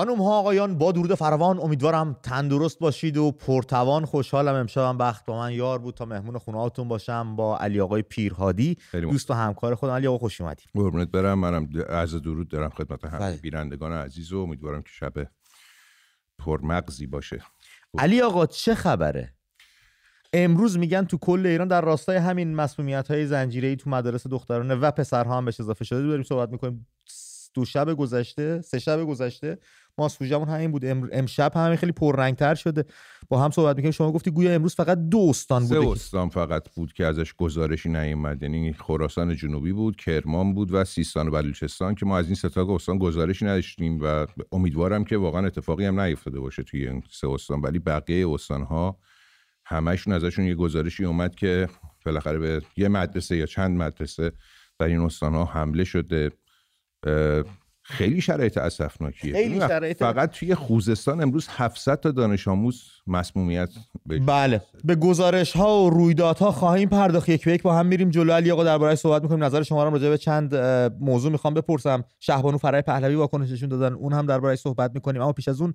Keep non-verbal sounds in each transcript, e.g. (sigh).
خانم ها آقایان با درود فروان امیدوارم تندرست باشید و پرتوان. خوشحالم امشبم بخت با من یار بود. تا مهمون خونهاتون باشم با علی آقای پیرهادی دوست و همکار خودم. علی آقا خوش اومدید قربونت برم. منم از درود دارم خدمت همه بله. بینندگان عزیز و امیدوارم که شب پرمغزی باشه. علی آقا چه خبره؟ امروز میگن تو کل ایران در راستای همین مسمومیت های زنجیره‌ای تو مدارس دخترانه و پسرها هم بهش اضافه شده. داریم صحبت می‌کنیم. دو شب گذشته سه شب گذشته. ما سوژمون همین بود. امشب همین خیلی پررنگتر شده. با هم صحبت می‌کنیم شما گفتی گویا امروز فقط دو استان سه بوده که- استان فقط بود که ازش گزارشی نیومد. یعنی خراسان جنوبی بود کرمان بود و سیستان و بلوچستان که ما از این سه تا استان گزارشی نداشتیم و امیدوارم که واقعا اتفاقی هم نیفتاده باشه توی این سه استان. ولی بقیه استان ها همشون ازشون یه گزارشی اومد که بالاخره به یه مدرسه یا چند مدرسه در این استان ها حمله شده. خیلی شرایط اسفناکیه. خیلی این شرایط- فقط توی خوزستان امروز 700 تا دانش آموز مسمومیت بهش بله. به گزارش ها و رویدادها خواهیم پرداخت. یک به یک با هم میریم جلو. علی آقا درباره صحبت می‌کنیم. نظر شما رو هم راجع به چند موضوع می‌خوام بپرسم. شهبانو فرای پهلوی واکنششون دادن. اون هم درباره صحبت می‌کنیم. اما پیش از اون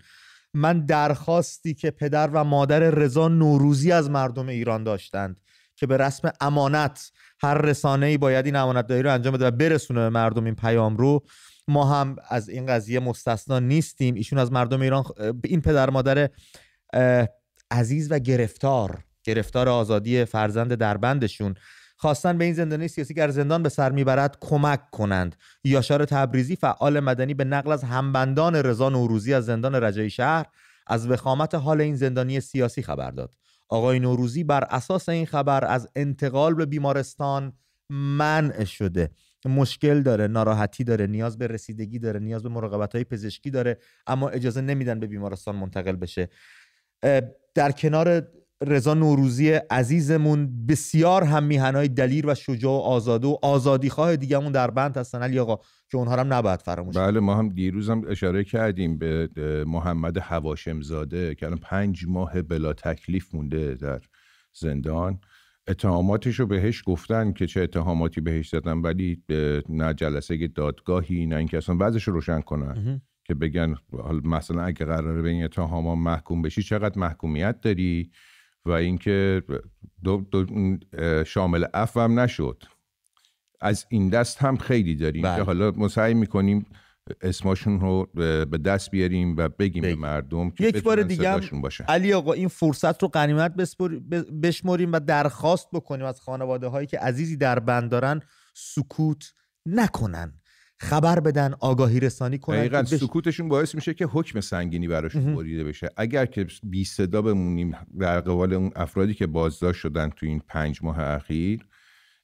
من درخواستی که پدر و مادر رضا نوروزی از مردم ایران داشتند که به رسم امانت هر رسانه ای باید این امانت داری رو انجام بده و برسونه به مردم این پیام رو. ما هم از این قضیه مستثنا نیستیم. ایشون از مردم ایران این پدر مادر عزیز و گرفتار گرفتار آزادی فرزند دربندشون. خواستن به این زندانی سیاسی که در زندان به سر می‌برد کمک کنند. یاشار تبریزی فعال مدنی به نقل از همبندان رضا نوروزی از زندان رجایی شهر از وخامت حال این زندانی سیاسی خبر داد. آقای نوروزی بر اساس این خبر از انتقال به بیمارستان منع شده. مشکل داره ناراحتی داره نیاز به رسیدگی داره نیاز به مراقبت های پزشکی داره اما اجازه نمیدن به بیمارستان منتقل بشه. در کنار رضا نوروزی عزیزمون. بسیار هم میهنهای دلیر و شجاع و آزاده و آزادیخواه دیگهمون در بند هستن. علی آقا که اونها هم نباید فراموش. بله ما هم دیروز هم اشاره کردیم به محمد هواشم زاده که الان پنج ماه بلا تکلیف مونده در زندان. اتهاماتش رو بهش گفتن که چه اتهاماتی بهش زدن ولی نه جلسه دادگاهی نه اینکه اصلا وضعش رو روشن کنن. که بگن مثلا اگه قراره به این اتهاما محکوم بشی چقدر محکومیت داری؟ و اینکه شامل عفو هم نشد از این دست هم خیلی داریم بله. که حالا ما سعی می‌کنیم اسماشون رو به دست بیاریم و بگیم به. مردم که یک بار دیگه باشن علی آقا این فرصت رو ب- بشمریم و درخواست بکنیم از خانواده هایی که عزیزی در بند دارن سکوت نکنن خبر بدن آگاهی رسانی کنن دقیقا. بش- سکوتشون باعث میشه که حکم سنگینی براشون مهم. بریده بشه. اگر که بی صدا بمونیم در قبال اون افرادی که بازداشت شدن تو این پنج ماه اخیر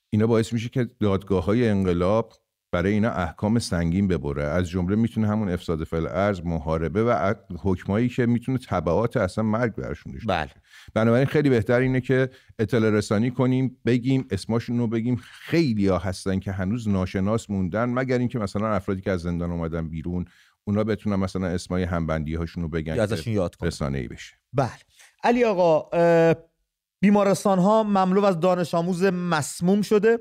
اینا باعث میشه که دادگاه های انقلاب برای اینا احکام سنگین ببره. از جمله می‌تونه همون افساد فعل ارز محاربه و حکمایی که می‌تونه تبعات اصلا مرگ براشون داشته بله. بنابراین خیلی بهتر اینه که اطلاع رسانی کنیم بگیم اسماشون رو بگیم. خیلی ها هستن که هنوز ناشناس موندن مگر اینکه مثلا افرادی که از زندان اومدن بیرون اونا بتونن مثلا اسمای همبندی هاشون رو بگن ازشون یاد کنن. رسانه ای بشه. بله. علی آقا بیمارستان ها مملو از دانش آموز مسموم شده.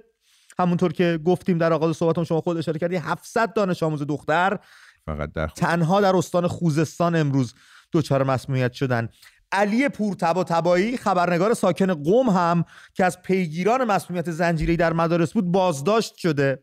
همونطور که گفتیم در آغاز صحبتون شما خود اشاره کردی 700 دانش آموز دختر فقط در تنها در استان خوزستان امروز دچار مسمومیت شدن. علی پورتبا تبایی خبرنگار ساکن قم هم که از پیگیران مسمومیت زنجیره‌ای در مدارس بود بازداشت شده.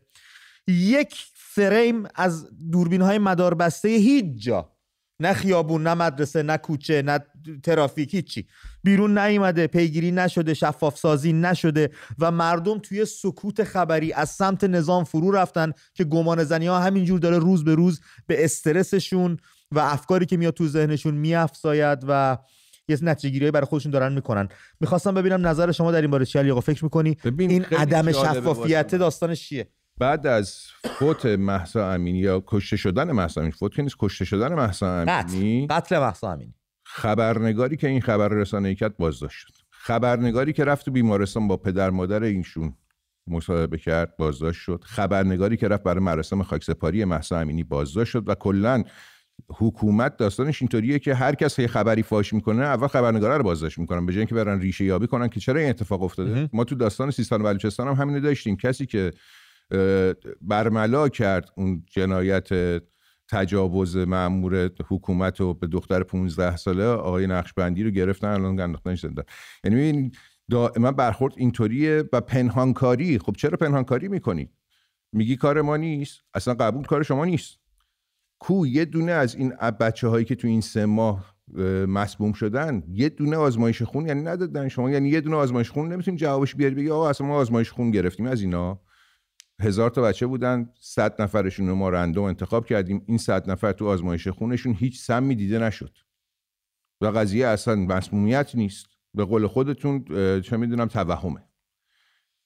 یک فریم از دوربین های مداربسته هیچ جا. نه خیابون نه مدرسه نه کوچه نه ترافیک هیچی. بیرون نیومده پیگیری نشده شفاف سازی نشده و مردم توی سکوت خبری از سمت نظام فرو رفتن که گمان زنی ها همینجور داره روز به روز به استرسشون و افکاری که میاد تو ذهنشون میافزاید و یه نتیجه برای خودشون دارن می‌کنن. می‌خواستم ببینم نظر شما در این باره چی علی آقا؟ فکر می‌کنی این عدم شفافیت. داستانش چیه؟ بعد از فوت محسا امینی یا کشته شدن محسا امینی فوت که نیست کشته شدن قتل امینی. قتل مهسا امینی. خبرنگاری که این خبر رسانه کرد بازداشت شد. خبرنگاری که رفت تو بیمارستان با پدر مادر اینشون مصاحبه کرد بازداشت شد. خبرنگاری که رفت برای مراسم خاکسپاری مهسا امینی بازداشت شد و کلا حکومت داستانش اینطوریه که هر کس یه خبری فاش می‌کنه اول خبرنگاره رو بازداشت می‌کنن به جای اینکه برن ریشه یابی کنن که چرا این اتفاق افتاده. ما تو داستان سیستان و بلوچستان هم همینو داشتیم. کسی که برملا کرد اون جنایت تجاوز مأمور حکومت و به دختر 15 ساله آقای نقشبندی رو گرفتن الان انداختنش زندان. یعنی ببین دائما برخورد اینطوریه و پنهانکاری خب چرا پنهانکاری می‌کنید میگی کار ما نیست اصلا قبول کار شما نیست. کو یه دونه از این بچه هایی که تو این سه ماه مسموم شدن یه دونه آزمایش خون یعنی ندادن شما یعنی یه دونه آزمایش خون نمی‌تونید جوابش بیاری بگی آقا اصلا ما آزمایش خون گرفتیم. از اینا هزار تا بچه بودن صد نفرشون رو ما رندوم انتخاب کردیم. این صد نفر تو آزمایش خونشون هیچ سمی دیده نشد. و قضیه اصلا مسمومیت نیست. به قول خودتون چه می‌دونم توهمه.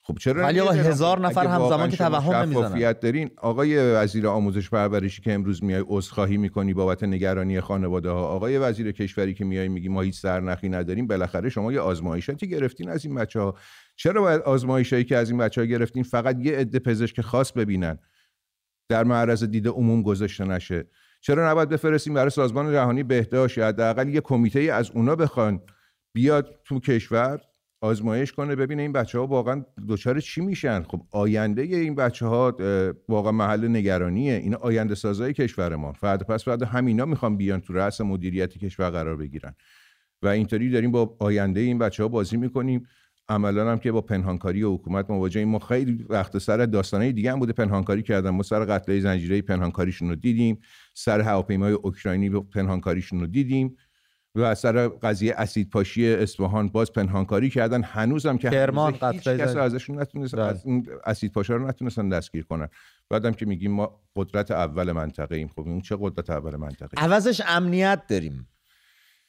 خب چرا ولی آقا هزار نفر همزمان که توهم نمی‌زنن دارین آقای وزیر آموزش پرورشی که امروز میای عذرخواهی می‌کنی بابت نگرانی خانواده ها آقای وزیر کشوری که میای میگی ما هیچ سرنخی نداریم بالاخره شما یه آزمایشاتی گرفتین از این بچه ها چرا باید آزمایشایی که از این بچه ها گرفتین فقط یه عده پزشک خاص ببینن؟ در معرض دید عموم گذاشته نشه. چرا نباید بفرستیم برای سازمان جهانی بهداشت یا حداقل یه کمیته از اونا بخوان بیاد تو کشور؟ آزمایش کنه ببینه این بچه ها واقعا دچار چی میشن. خب آینده این بچه ها واقعا محل نگرانیه. این آینده سازای کشور ما. فرد پس بعد همینا می‌خوان بیان تو رأس مدیریت کشور قرار بگیرن. و اینطوری داریم با آینده این بچه ها بازی می‌کنیم. عملا هم که با پنهانکاری و حکومت مواجهیم ما خیلی وقت سر داستانه دیگه هم بوده پنهانکاری کردن ما سر قتل زنجیره پنهانکاریشون رو دیدیم. سر هواپیمای اوکراینی پنهانکاریشون رو دیدیم. و سر قضیه اسید پاشی اصفهان باز پنهانکاری کردن. هنوزم که کرمان هیچ کس ازشون نتونست بله. از این اسید پاشا رو نتونستن دستگیر کنن. بعدم که میگیم ما قدرت اول منطقه ایم خب این چه قدرت اول منطقه عوضش امنیت داریم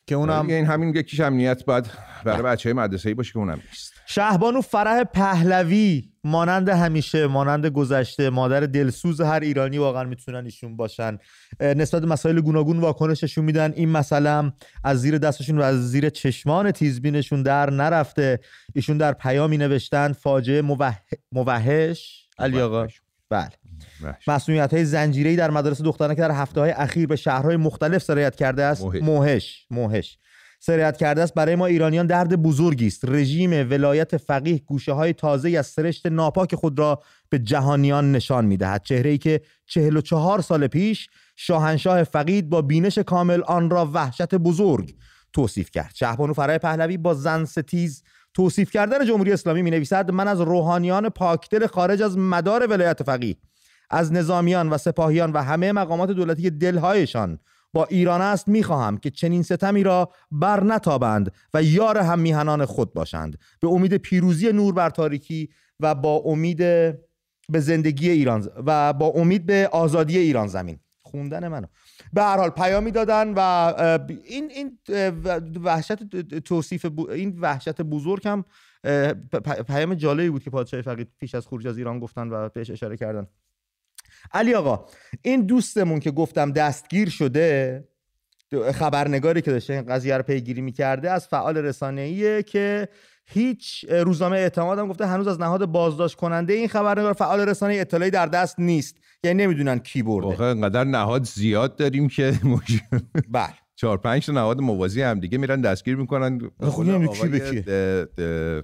که اونم این همین یکیش امنیت بعد برای بله. بچه مدرسه ای باشه که اونم نیست. شهبانو فرح پهلوی مانند همیشه مانند گذشته. مادر دلسوز هر ایرانی واقعا می‌تونن ایشون باشن. نسبت به مسائل گوناگون واکنششون میدن. این مسئله از زیر دستشون و از زیر چشمان تیزبینشون در نرفته. ایشون در پیامی نوشتن فاجعه موح... موحش. علی آقا. بله. مسئولیت های زنجیری در مدارس دخترانه که در هفته های اخیر به شهرهای مختلف سرایت کرده است. موهش موهش سرایت کرده است. برای ما ایرانیان درد بزرگی است. رژیم ولایت فقیه گوشه های تازه از سرشت ناپاک خود را به جهانیان نشان می‌دهد. چهره ای که 44 سال پیش شاهنشاه فقید با بینش کامل آن را وحشت بزرگ توصیف کرد. شهبانو فرای پهلوی با زن ستیز توصیف کردن جمهوری اسلامی می نویسد من از روحانیان پاکدل خارج از مدار ولایت فقیه از نظامیان و سپاهیان و همه مقامات دولتی دلهایشان با ایران است می‌خواهم که چنین ستمی را بر نتابند و یار هم میهنان خود باشند. به امید پیروزی نور بر تاریکی و با امید به زندگی ایران و با امید به آزادی ایران زمین. خوندن منو. به هر حال پیامی دادن و این این وحشت توصیف این وحشت بزرگ هم پیام جالبی بود که پادشاه فقید پیش از خروج از ایران گفتن و بهش اشاره کردن. علی آقا این دوستمون که گفتم دستگیر شده خبرنگاری که داشته این قضیه رو پیگیری می‌کرده از فعال رسانه‌ایه که هیچ روزنامه اعتماد هم گفته هنوز از نهاد بازداشت کننده این خبرنگار فعال رسانه اطلاعی در دست نیست. یعنی نمی‌دونن کی برده. واقعا انقدر نهاد زیاد داریم که بله. چهار پنج تا نهاد موازی هم دیگه میرن دستگیر می‌کنن. خب کی به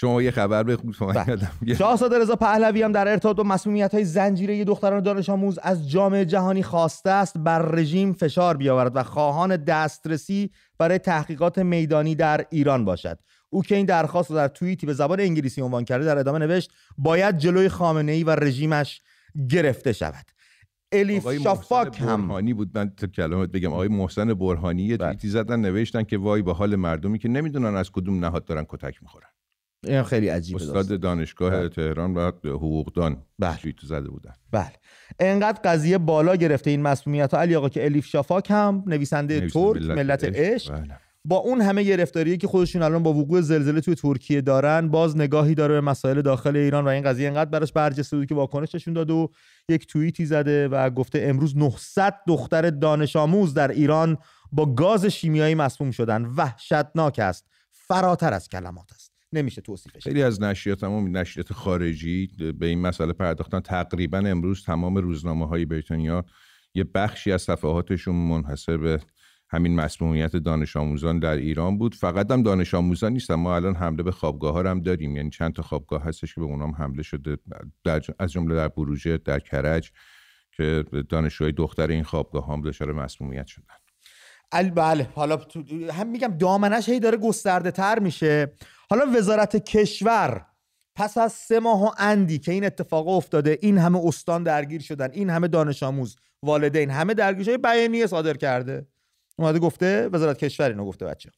شما یه خبر بخونید بله. شاهزاده رضا پهلوی هم در ارتباط با مسئولیت های زنجیره دختران دانش آموز از جامعه جهانی خواسته است بر رژیم فشار بیاورد و خواهان دسترسی برای تحقیقات میدانی در ایران باشد او که این درخواست رو در توییتی به زبان انگلیسی عنوان کرده در ادامه نوشت باید جلوی خامنه ای و رژیمش گرفته شود الیف شافاک هم بود من تو کلمات بگم آقای محسن برهانی یه بله. زدن نوشتن که وای به حال مردمی که نمی‌دونن از کدوم نهاد دارن کتک می‌خورن این خیلی عجیبه استاد دانشگاه بله. تهران و حقوقدان بله. زده بودن. بله. انقدر قضیه بالا گرفته این مسئولیت ها علی آقا که الیف شافاک هم نویسنده ترک ملت عشق. بله. با اون همه گرفتاریه که خودشون الان با وقوع زلزله توی ترکیه دارن باز نگاهی داره به مسائل داخل ایران و این قضیه انقدر براش برجسته بود که واکنششون داد و یک توییتی زده و گفته امروز 900 دختر دانش آموز در ایران با گاز شیمیایی مسموم شدن. وحشتناک است. فراتر از کلمات است. نمیشه توصیفش خیلی از نشریات هم نشریات خارجی به این مسئله پرداختن. تقریبا امروز تمام روزنامه های بریتانیا یه بخشی از صفحاتشون منحصر به همین مسمومیت دانش آموزان در ایران بود. فقط هم دانش آموزان نیستن ما الان حمله به خوابگاه ها هم داریم. یعنی چند تا خوابگاه هستش که به اونام حمله شده در از جمله در بروجه در کرج که دانشجوهای دختر این خوابگاه هم دچار مسمومیت شدن. بله حالا هم میگم دامنش هی داره گسترده تر میشه. حالا وزارت کشور پس از سه ماه و اندی که این اتفاق افتاده این همه استان درگیر شدن این همه دانش آموز والدین همه درگیر شده بیانیه صادر کرده. اومده گفته وزارت کشور اینو گفته بچه.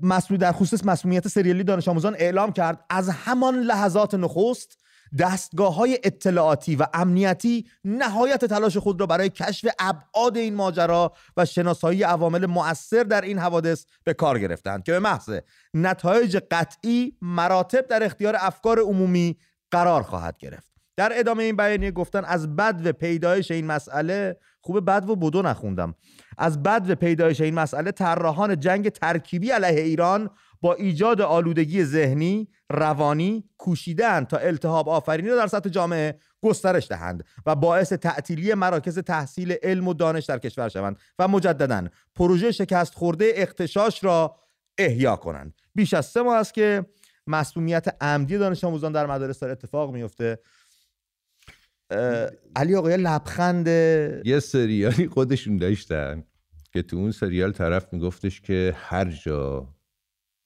مسئول در خصوص مسئولیت سریالی دانش آموزان اعلام کرد از همان لحظات نخست دستگاه های اطلاعاتی و امنیتی نهایت تلاش خود را برای کشف ابعاد این ماجرا و شناسایی عوامل مؤثر در این حوادث به کار گرفتند که به محض نتایج قطعی مراتب در اختیار افکار عمومی قرار خواهد گرفت. در ادامه این بیانیه گفتن از بد و پیدایش این مسئله خوب بد و بدو نخوندم. از بد و پیدایش این مسئله طراحان جنگ ترکیبی علیه ایران با ایجاد آلودگی ذهنی روانی کوشیدن تا التهاب آفرینی را در سطح جامعه گسترش دهند و باعث تعطیلی مراکز تحصیل علم و دانش در کشور شوند و مجددا پروژه شکست خورده اختشاش را احیا کنند. بیش از سه ماه است که مسئولیت عمدی دانش آموزان در مدارس داره اتفاق میفته علی آقای لبخند یه سریالی خودشون داشتن که تو اون سریال طرف میگفتش که هر جا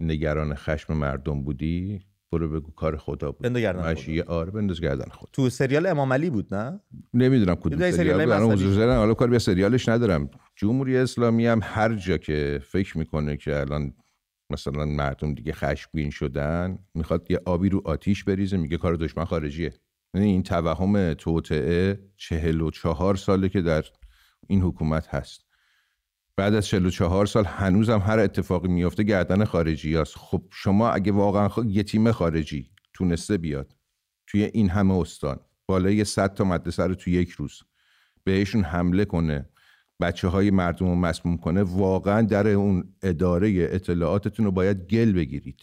نگران خشم مردم بودی؟ برو بگو کار خدا بود. بندو گردن خدا. آره بنداز گردن خود تو سریال امام علی بود نه؟ نمی‌دونم کدوم سریال بود. حالا کار به سریالش ندارم. جمهوری اسلامی هم هر جا که فکر می‌کنه که الان مثلا مردم دیگه خشمگین شدن می‌خواد یه آبی رو آتیش بریزه میگه کار دشمن خارجیه. یعنی این توهم توطعه چهل و چهار ساله که در این حکومت هست. بعد از 44 سال هنوزم هر اتفاقی میفته گردن خارجی هست. خب شما اگه واقعا یه تیم خارجی تونسته بیاد توی این همه استان بالای 100 تا مدرسه رو توی یک روز بهشون حمله کنه بچه های مردم رو مسموم کنه واقعا در اون اداره اطلاعاتتون رو باید گل بگیرید.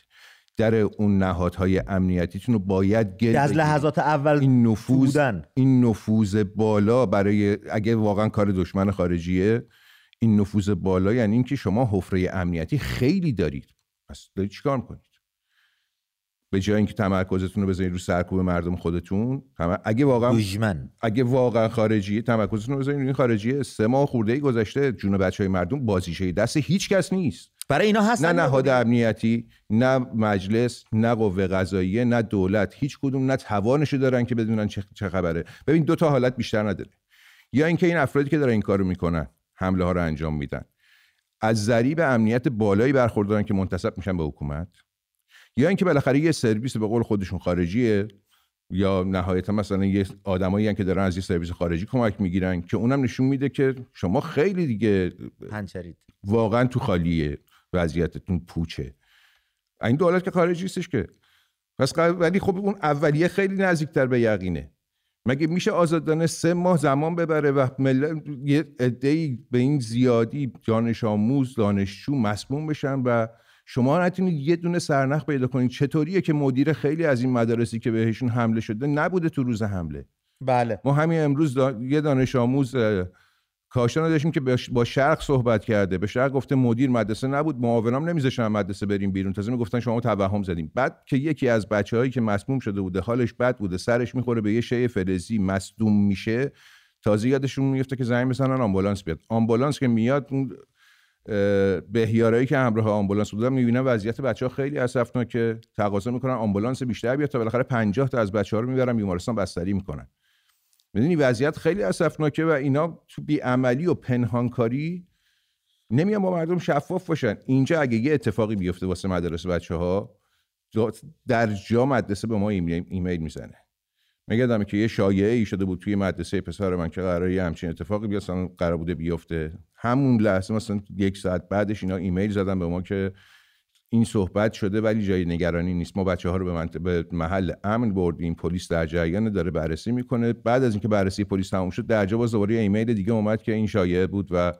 در اون نهادهای امنیتیتون رو باید گل از لحظات اول این نفوذ این نفوذ بالا برای اگه واقعا کار دشمن خارجیه این نفوذ بالا یعنی اینکه شما حفره امنیتی خیلی دارید. پس دارید چیکار می‌کنید؟ به جای اینکه تمرکزتون رو بذارید رو سرکوب مردم خودتون اگه واقعا اگه واقعا خارجی تمرکزتون رو بذارید این خارجی. سه ماه خورده ای گذشته جون بچه های مردم بازیشه دست هیچ کس نیست. برای اینا هست نه نهاد امنیتی نه مجلس نه قوه قضاییه نه دولت هیچ کدوم نه توانشو دارن که بدونن چه خبره. ببین دو تا حالت بیشتر نداره. یا اینکه این افرادی که دارن این کارو می‌کنن حمله ها رو انجام میدن. از ذریب امنیت بالایی برخوردارن که منتصب میشن به حکومت. یا اینکه بالاخره یه سرویس به قول خودشون خارجیه یا نهایتا مثلا یه آدمایی که دارن از یه سرویس خارجی کمک می‌گیرن که اونم نشون میده که شما خیلی دیگه پنچرید. واقعا تو خالیه وضعیتتون پوچه. این دولت که خارجی نیستش که. پس ولی خب اون اولیه خیلی نزدیکتر به یقینه. مگه میشه آزادانه سه ماه زمان ببره و ملت یه عده‌ای به این زیادی دانش آموز دانشجو مسموم بشن و شما نتونید یه دونه سرنخ پیدا کنید؟ چطوریه که مدیر خیلی از این مدارسی که بهشون حمله شده نبوده تو روز حمله؟ بله. ما همین امروز یه دانش آموز کاشان داشتیم که با شرق صحبت کرده. به شرق گفته مدیر مدرسه نبود معاونام نمیذاشتن مدرسه بریم بیرون. تازه می‌گفتن شما توهم زدیم. بعد که یکی از بچههایی که مسموم شده بوده حالش بد بوده سرش می‌خوره به یه شی فلزی مصدوم میشه تازه یادشون میفته که زنگ بزنن آمبولانس بیاد. آمبولانس که میاد اون بهیارایی که همراه آمبولانس بودن می‌بینن وضعیت بچه ها خیلی اسفناکه. تقاضا می‌کنن آمبولانس بیشتر بیاد تا بالاخره 50 تا از بچه ها رو می‌برن بیمارستان بستری می‌کنن. می‌دونی وضعیت خیلی اسفناکه و اینا تو بیعملی و پنهانکاری نمیان با مردم شفاف باشن. اینجا اگه یه اتفاقی بیفته واسه مدارس بچه ها در جا مدرسه به ما ایمیل می‌زنه. میگم که یه شایعه ای شده بود توی مدرسه پسر من که قراره یه همچین اتفاقی بیاد قرار بوده بیفته. همون لحظه مثلا یک ساعت بعدش اینا ایمیل زدن به ما که این صحبت شده ولی جای نگرانی نیست. ما بچه ها رو به, به محل امن بردیم. پلیس در جریان داره بررسی می‌کنه. بعد از اینکه بررسی پلیس تموم شد در باز دوباره ایمیل دیگه اومد که این شایعه بود و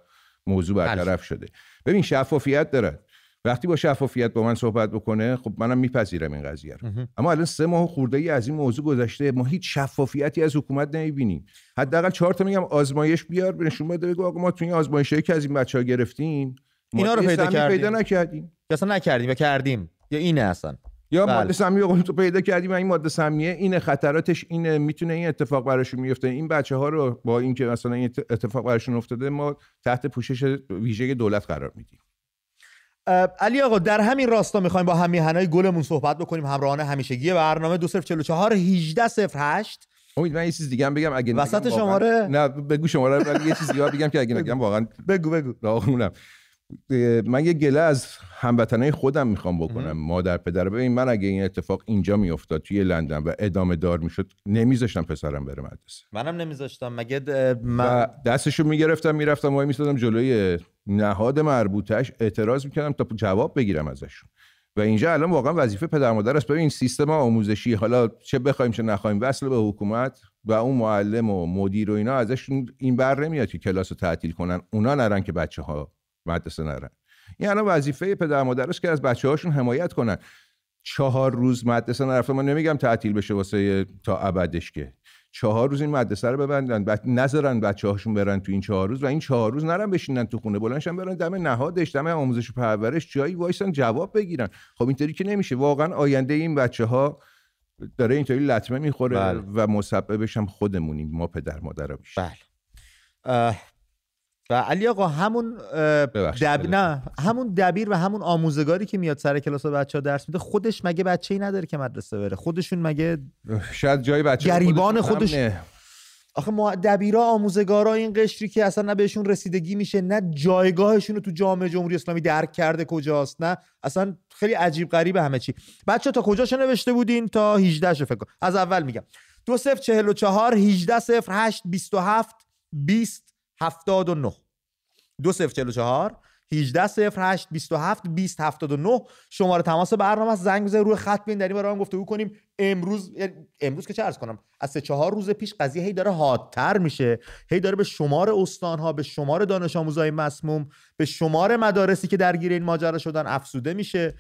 موضوع برطرف شده. ببین شفافیت داره. وقتی با شفافیت با من صحبت بکنه خب منم میپذیرم این قضیه رو. اما الان سه ماه خورده ای از این موضوع گذشته ما هیچ شفافیتی از حکومت نمی‌بینیم. حداقل چهار تا میگم آزمایش بیار نشون بده بگو آقا ما تو این آزمایشی که از این بچه ها گرفتیم اینا رو پیدا کردیم. پیدا نکردیم. اصلا نکردیم و کردیم؟ یا اینه اصلا؟ یا بله. ماده سمیه قول تو پیدا کردی و این ماده سمیه این خطراتش اینه می‌تونه این اتفاق براشون میفته این بچه ها رو با اینکه مثلا این اتفاق براشون افتاده ما تحت پوشش ویژه دولت قرار میدیم. علی آقا در همین راستا می‌خوایم با هم میهنای گلمون صحبت بکنیم. همراهان همیشگی برنامه 2044 1808 امید من یه چیز دیگه هم بگم. اگه وسط شماره؟ نه بگو شماره یه چیز دیگه بگم که اگه نگم واقعا بگو بگو. من یه گله از هموطنای خودم می‌خوام بکنم مادر پدر. ببین من اگه این اتفاق اینجا میافتاد توی لندن و ادامه دار می‌شد نمیذاشتم پسرم بره مدرسه. منم نمیذاشتم. مگه من... دستشو می‌گرفتم می‌رفتم وای میستادم جلوی نهاد مربوطش اعتراض می‌کردم تا جواب بگیرم ازشون. و اینجا الان واقعا وظیفه پدر مادر است. ببین سیستم آموزشی حالا چه بخوایم چه نخوایم وصل به حکومت و اون معلم و مدیر و اینا ازشون این بر نمیاد که کلاس رو تعطیل کنن. اونا نرن که بچه ها مدرسه نرن این الان وظیفه پدر مادر است که از بچه هاشون حمایت کنن. چهار روز مدرسه نرفته من نمیگم تعطیل بشه واسه تا ابدش که. چهار روز این مدرسه رو ببندن بعد نذارن بچه هاشون برن تو این چهار روز و این چهار روز نرن بشینن تو خونه. بلندشن برن دم نهادش دم آموزش و پرورش جایی وایسن جواب بگیرن. خب اینطوری که نمیشه. واقعا آینده این بچه ها داره اینطوری لطمه می‌خوره بله. و مسببش هم خودمونیم ما پدر مادر میشه بله. و علی آقا همون. دب... نه همون دبیر و همون آموزگاری که میاد سر کلاس بچه ها درس میده خودش مگه بچه ای نداره که مدرسه بره؟ خودشون مگه شاید جای بچه گریبان خودش-. آخه ما دبیرا آموزگارا این قشری که اصلا نه بهشون رسیدگی میشه نه جایگاهشون رو تو جامعه جمهوری اسلامی درک کرده کجاست نه؟ اصلا خیلی عجیب غریب همه چی. بچه تا کجاشو نوشته بودین؟ تا 18 شو فکر کن. از اول میگم. 2044 18 08 27 20 79 2044 18 08 27 20 79 شماره تماس برنامه است. زنگ بزنید. روی خط بین در این برنامه گفتگو کنیم. امروز امروز که چه عرض کنم؟ از سه چهار روز پیش قضیه هی داره حادتر میشه. هی داره به شمار استانها به شمار دانش آموزای مسموم به شمار مدارسی که درگیر این ماجرا شدن افسوده میشه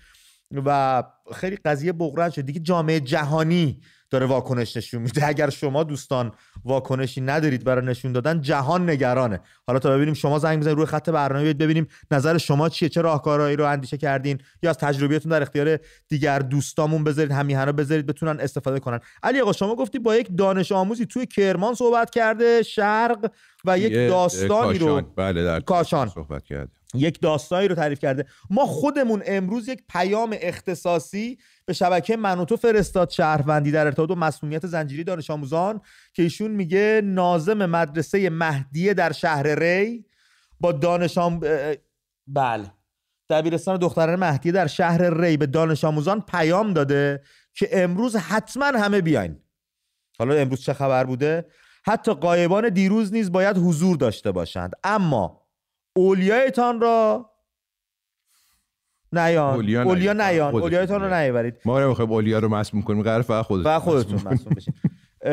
و خیلی قضیه بغرن شد دیگه جامعه جهانی داره واکنش نشون میده اگر شما دوستان واکنشی ندارید برای نشون دادن جهان نگرانه حالا تا ببینیم شما زنگ بزنید روی خط برنامه بیاید ببینیم نظر شما چیه چه راهکارهایی رو اندیشه کردین یا از تجربیاتون در اختیار دیگر دوستامون بذارید همیهنا بذارید بتونن استفاده کنن علی آقا شما گفتی با یک دانش آموزی توی کرمان صحبت کرده شرق و یک داستانی رو کاشان. بله در کاشان. صحبت کرد یک داستانی رو تعریف کرده. ما خودمون امروز یک پیام اختصاصی به شبکه منوتو فرستاد شهروندی در ارتباط با مسئولیت زنجیری دانش آموزان که ایشون میگه نازم مدرسه مهدیه در شهر ری با دانش آم... بله. دبیرستان دختران مهدیه در شهر ری به دانش آموزان پیام داده که امروز حتما همه بیاین. حالا امروز چه خبر بوده؟ حتی قایبان دیروز نیز باید حضور داشته باشند. اما اولیایتان را نیان. اولیا اولیا نیان. اولیایتان رو. نیبرید ما نمی‌خوایم اولیا رو مسموم کنیم قرار فقط خودتون و خودتون مسئول بشین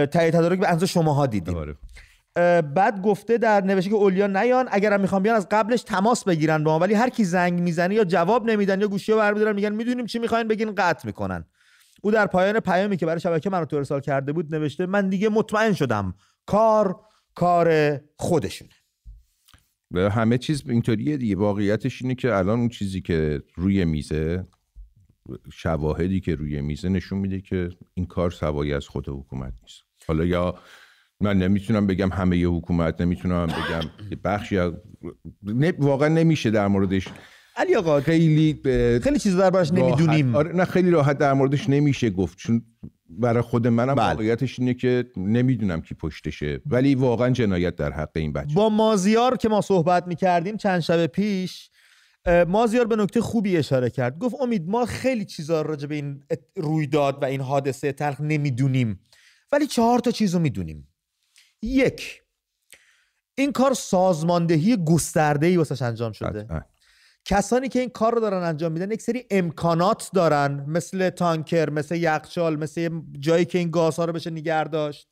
تایید تدارک به اندازه شماها دیدیم. آره. بعد گفته در نوشته که اولیا نیان. اگرم می‌خوام بیان از قبلش تماس بگیرن با ما. ولی هر کی زنگ می‌زنه یا جواب نمیدن یا گوشی رو برمیدارن میگن می‌دونیم چی می‌خواین بگین قطع می‌کنن. او در پایان پیامی که برای شبکه تو ارسال کرده بود نوشته من دیگه مطمئن شدم. کار کار خودشونه. همه چیز اینطوریه دیگه. واقعیتش اینه که الان اون چیزی که روی میزه شواهدی که روی میزه نشون میده که این کار سوایی از خود حکومت نیست. حالا یا من نمی‌تونم بگم همه ی حکومت نمی‌تونم بگم یه بخشی از نه، واقعا نمیشه در موردش. علی آقا خیلی خیلی چیز دربارش راحت- نمی‌دونیم. آره نه خیلی راحت در موردش نمیشه گفت. چون برای خود منم بله. واقعیتش اینه که نمی‌دونم کی پشتشه. ولی واقعا جنایت در حق این بچه. با مازیار که ما صحبت می‌کردیم چند شب پیش مازیار به نکته خوبی اشاره کرد. گفت امید ما خیلی چیزا راجع به این رویداد و این حادثه تلخ نمی‌دونیم. ولی چهار تا چیز رو می‌دونیم. یک این کار سازماندهی گسترده ای واسش انجام شده. قطعاً. کسانی که این کار رو دارن انجام میدن یک سری امکانات دارن مثل تانکر مثل یخچال مثل جایی که این گازها رو بشه نگه داشت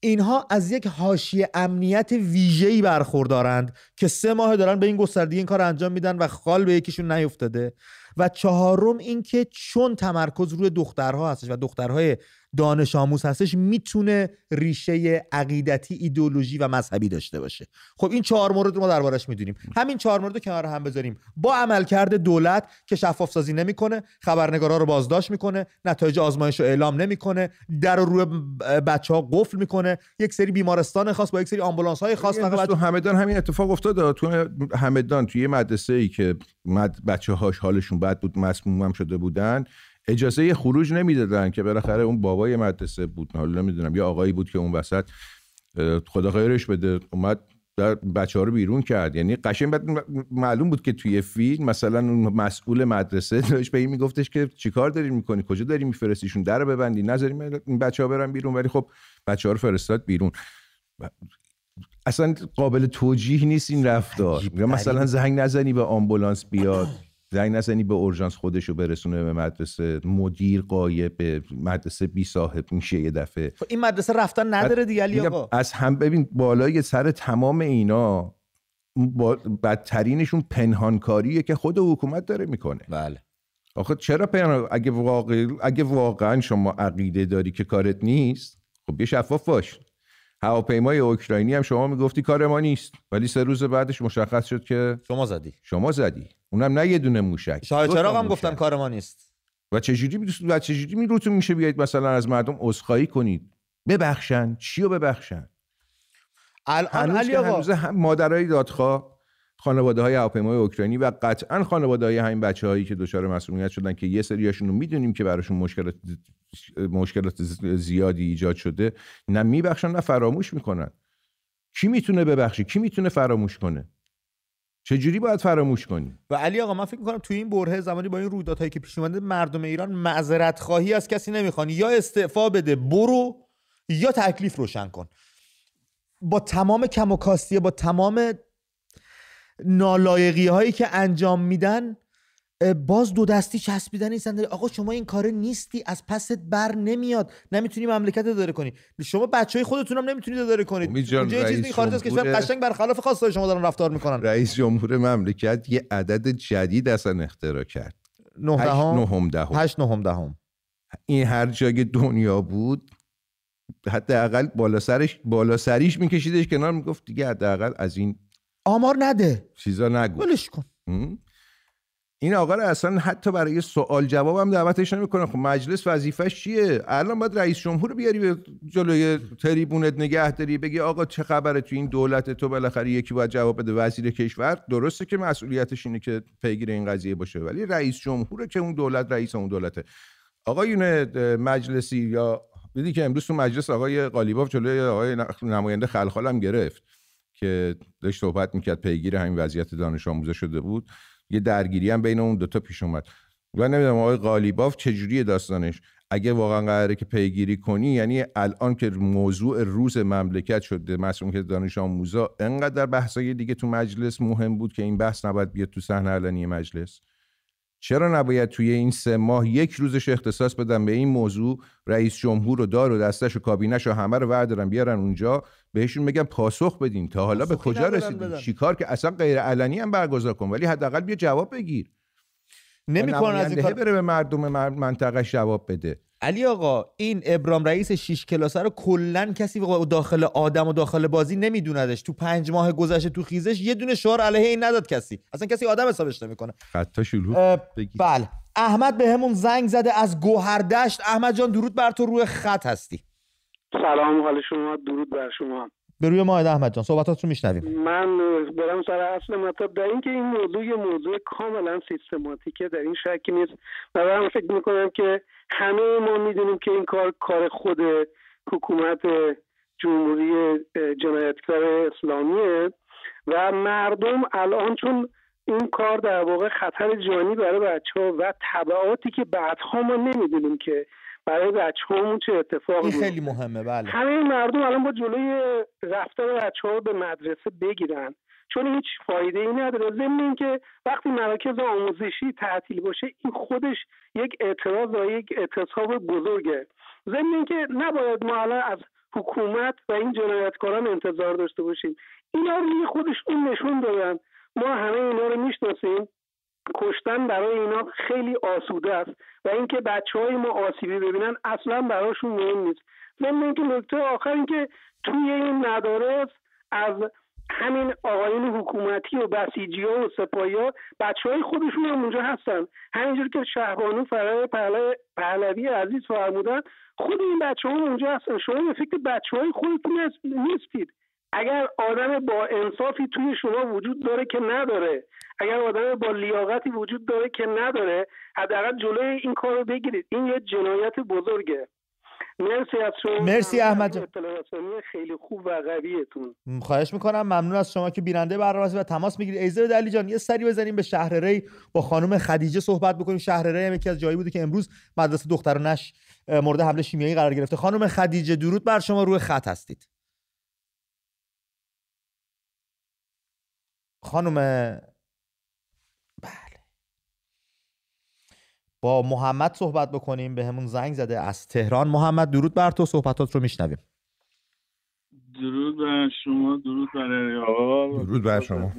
اینها از یک حاشیه امنیت ویژه‌ای برخوردارند که سه ماه دارن به این گستردگی این کار انجام میدن و خال به یکیشون نیفتاده. و چهارم اینکه چون تمرکز روی دخترها هستش و دخترهای دانش آموز هستش می‌تونه ریشه عقیدتی ایدولوژی و مذهبی داشته باشه. خب این چهار مورد رو ما دربارش می‌دونیم. همین چهار مورد رو کنار هم بذاریم. با عملکرد دولت که شفاف سازی نمی‌کنه خبرنگارا رو بازداشت می‌کنه نتایج آزمایش رو اعلام نمی‌کنه در رو روی بچه ها قفل می‌کنه. یک سری بیمارستان خاص با یک سری آمبولانس های خاص تو همدان همین اتفاق افتاد تو همدان توی مدرسه ای که بچه هاش حالشون بد بود مسموم هم شده بودن اجازه خروج نمی‌دادن که بالاخره اون بابای مدرسه بود. حالا نمی‌دونم یا آقایی بود که اون وسط خدا خیرش بده اومد در بچه ها رو بیرون کرد. یعنی قشنگ بعد معلوم بود که توی فیلم مثلا اون مسئول مدرسه داشت به این میگفتش که چیکار داری می‌کنی؟ کجا داری میفرستیشون؟ در رو ببندی نذاریم این بچه ها برن بیرون. ولی خب بچه ها رو فرستاد بیرون. اصلا قابل توجیه نیست این رفتار. مثلا زنگ نزنی به آمبولانس بیاد. زنگ نزنی به اورژانس خودش رو برسونه به مدرسه. مدیر قایب به مدرسه بی صاحب میشه یه دفعه. خب این مدرسه رفتن نداره دیگه علی آقا. از هم ببین بالای سر تمام اینا بدترینشون پنهانکاریه که خود حکومت داره می‌کنه. بله. آخه چرا پنهان اگه واقع... اگه واقعا شما عقیده داری که کارت نیست خب یه شفاف باش. هواپیمای اوکراینی هم شما می‌گفتی کار ما نیست. ولی سه روز بعدش مشخص شد که شما زدی. شما زدی. اونم نه یه دونه موشک. شاه چراغ هم گفتن کار ما نیست. و چجوری می و چجوری می روتون میشه بیاید مثلا از مردم عذرخواهی کنید؟ ببخشن. چی ببخشن؟ الان علی آقا مادرای دادخواه خانواده های هواپیمای اوکراینی و قطعا خانواده های همین بچه هایی که دچار مسئولیت شدن که یه سریاشون رو می‌دونیم که براشون مشکلات مشکلات زیادی ایجاد شده نه میبخشن نه فراموش می‌کنن. کی می‌تونه ببخشه؟ کی می‌تونه فراموش کنه؟ چجوری باید فراموش کنی؟ و علی آقا من فکر می‌کنم توی این بره زمانی با این رویدادهایی که پیش اومده مردم ایران معذرت خواهی از کسی نمی‌خوان. یا استعفا بده برو یا تکلیف روشن کن. با تمام کم و کاستیه با تمام نالایقی هایی که انجام میدن باز دو دستی چسبیدن نیستن آقا شما این کار نیستی. از پست بر نمیاد. نمی‌تونی مملکت اداره کنی. شما بچه های خودتون هم نمی‌تونید اداره کنید. اینجا چیزی خارج از کشور قشنگ برخلاف خواستای شما دارن رفتار می‌کنن. رئیس جمهور مملکت یه عدد جدید اصلا اختراع کرد. نه نهم دهم. هشت نهم دهم. این هر جای دنیا بود حداقل بالا سرش بالا سریش میکشیدش کنار می‌گفت دیگه حداقل از این آمار نده. چیزا نگو. ولش کن. این آقا رو اصلا حتی برای سوال جواب هم دعوتش نمی‌کنه خب مجلس وظیفش چیه؟ الان باید رئیس جمهور بیاری به جلوی تریبونت نگه داری بگی آقا چه خبره تو این دولت تو بالاخره یکی باید جواب بده. وزیر کشور درسته که مسئولیتش اینه که پیگیر این قضیه باشه ولی رئیس جمهوره که اون دولت رئیس اون دولته. آقایون مجلسی یا دیدی که امروز تو مجلس آقای قالیباف جلوی آقای نماینده خلخال هم گرفت که داشت صحبت می‌کرد پیگیر همین وضعیت دانش آموزه شده بود. یه درگیری هم بین اون دوتا پیش اومد. و نمی‌دونم آقای قالیباف چجوری داستانش؟ اگه واقعا قراره که پیگیری کنی یعنی الان که موضوع روز مملکت شده که دانش آموزا انقدر بحثای دیگه تو مجلس مهم بود که این بحث نباید بیاد تو صحنه علنی مجلس؟ چرا نباید توی این سه ماه یک روزش اختصاص بدن به این موضوع؟ رئیس جمهور و دار و دستش و کابینش و همه رو وردارن بیارن اونجا بهشون میگن پاسخ بدین تا حالا به کجا رسیدین؟ چیکار که اصلا غیر علنی هم برگزار کن ولی حداقل بیا جواب بگیر. نمی‌کنن از این کار بره به مردم منطقه جواب بده. علی آقا این ابرام رئیس شیش کلاسه رو کلا کسی داخل آدم و داخل بازی نمیدوندش. تو پنج ماه گذشته تو خیزش یه دونه شعار علیه این نداد کسی. اصلا کسی آدم حسابش نمی‌کنه. خطا شلوغ بله. احمد به همون زنگ زده از گوهردشت. احمد جان درود بر تو. روی خط هستی. سلام حال شما؟ درود بر شما. به روی ماه احمد جان صحبتات رو میشنویم. من برم سر اصل مطلب. در اینکه این موضوع یه موضوع کاملا سیستماتیکه در این شکی نیست. و من فکر می‌کنم که همه ما می‌دونیم که این کار کار خود حکومت جمهوری جنایتکار اسلامیه. و مردم الان چون این کار در واقع خطر جانی برای بچه ها و طبعاتی که بعدها ما نمی‌دونیم که برای بچه همون چه اتفاقی خیلی مهمه بله. همه مردم الان با جلوی رفتار بچه ها به مدرسه بگیرن. چون هیچ فایده ای نداره. ضمن اینکه وقتی مراکز آموزشی تعطیل باشه این خودش یک اعتراض و یک اعتصاب بزرگه. ضمن اینکه نباید ما الان از حکومت و این جنایتکاران انتظار داشته باشیم. اینا رو خودش اون نشون دادن. ما همه اینا رو می‌شناسیم. کشتن برای اینا خیلی آسوده است. و اینکه بچه های ما آسیبی ببینن اصلا براشون مهم نیست. من اینکه نکته آخر اینکه توی این مدارس از همین آقایون حکومتی و بسیجی ها و سپاهی ها بچه های خودشون هم اونجا هستن. همینجور که شهبانو فرای پهلوی عزیز فرمودن خود این بچه ها اونجا هستن. شما به فکر بچه های خودتون نیستید. اگر آدم با انصافی توی شما وجود داره که نداره اگر آدم با لیاقتی وجود داره که نداره حداقل جلوی این کار رو بگیرید. این یه جنایت بزرگه. مرسی از شما. مرسی احمد خیلی خوب و قویتون. خواهش می‌کنم. ممنون از شما که بیننده برنامه و تماس می‌گیرید. ایزه دلی جان یه سری بزنیم به شهر ری. با خانم خدیجه صحبت بکنیم. شهر ری هم یکی از جایی بوده که امروز مدرسه دخترانش مورد حمله شیمیایی قرار گرفته. خانم خدیجه درود بر شما. روی خط هستید. خانم بله. با محمد صحبت بکنیم به همون زنگ زده. از تهران محمد درود بر تو صحبتات رو میشنویم. درود بر شما درود بر آقا. درود بر شما.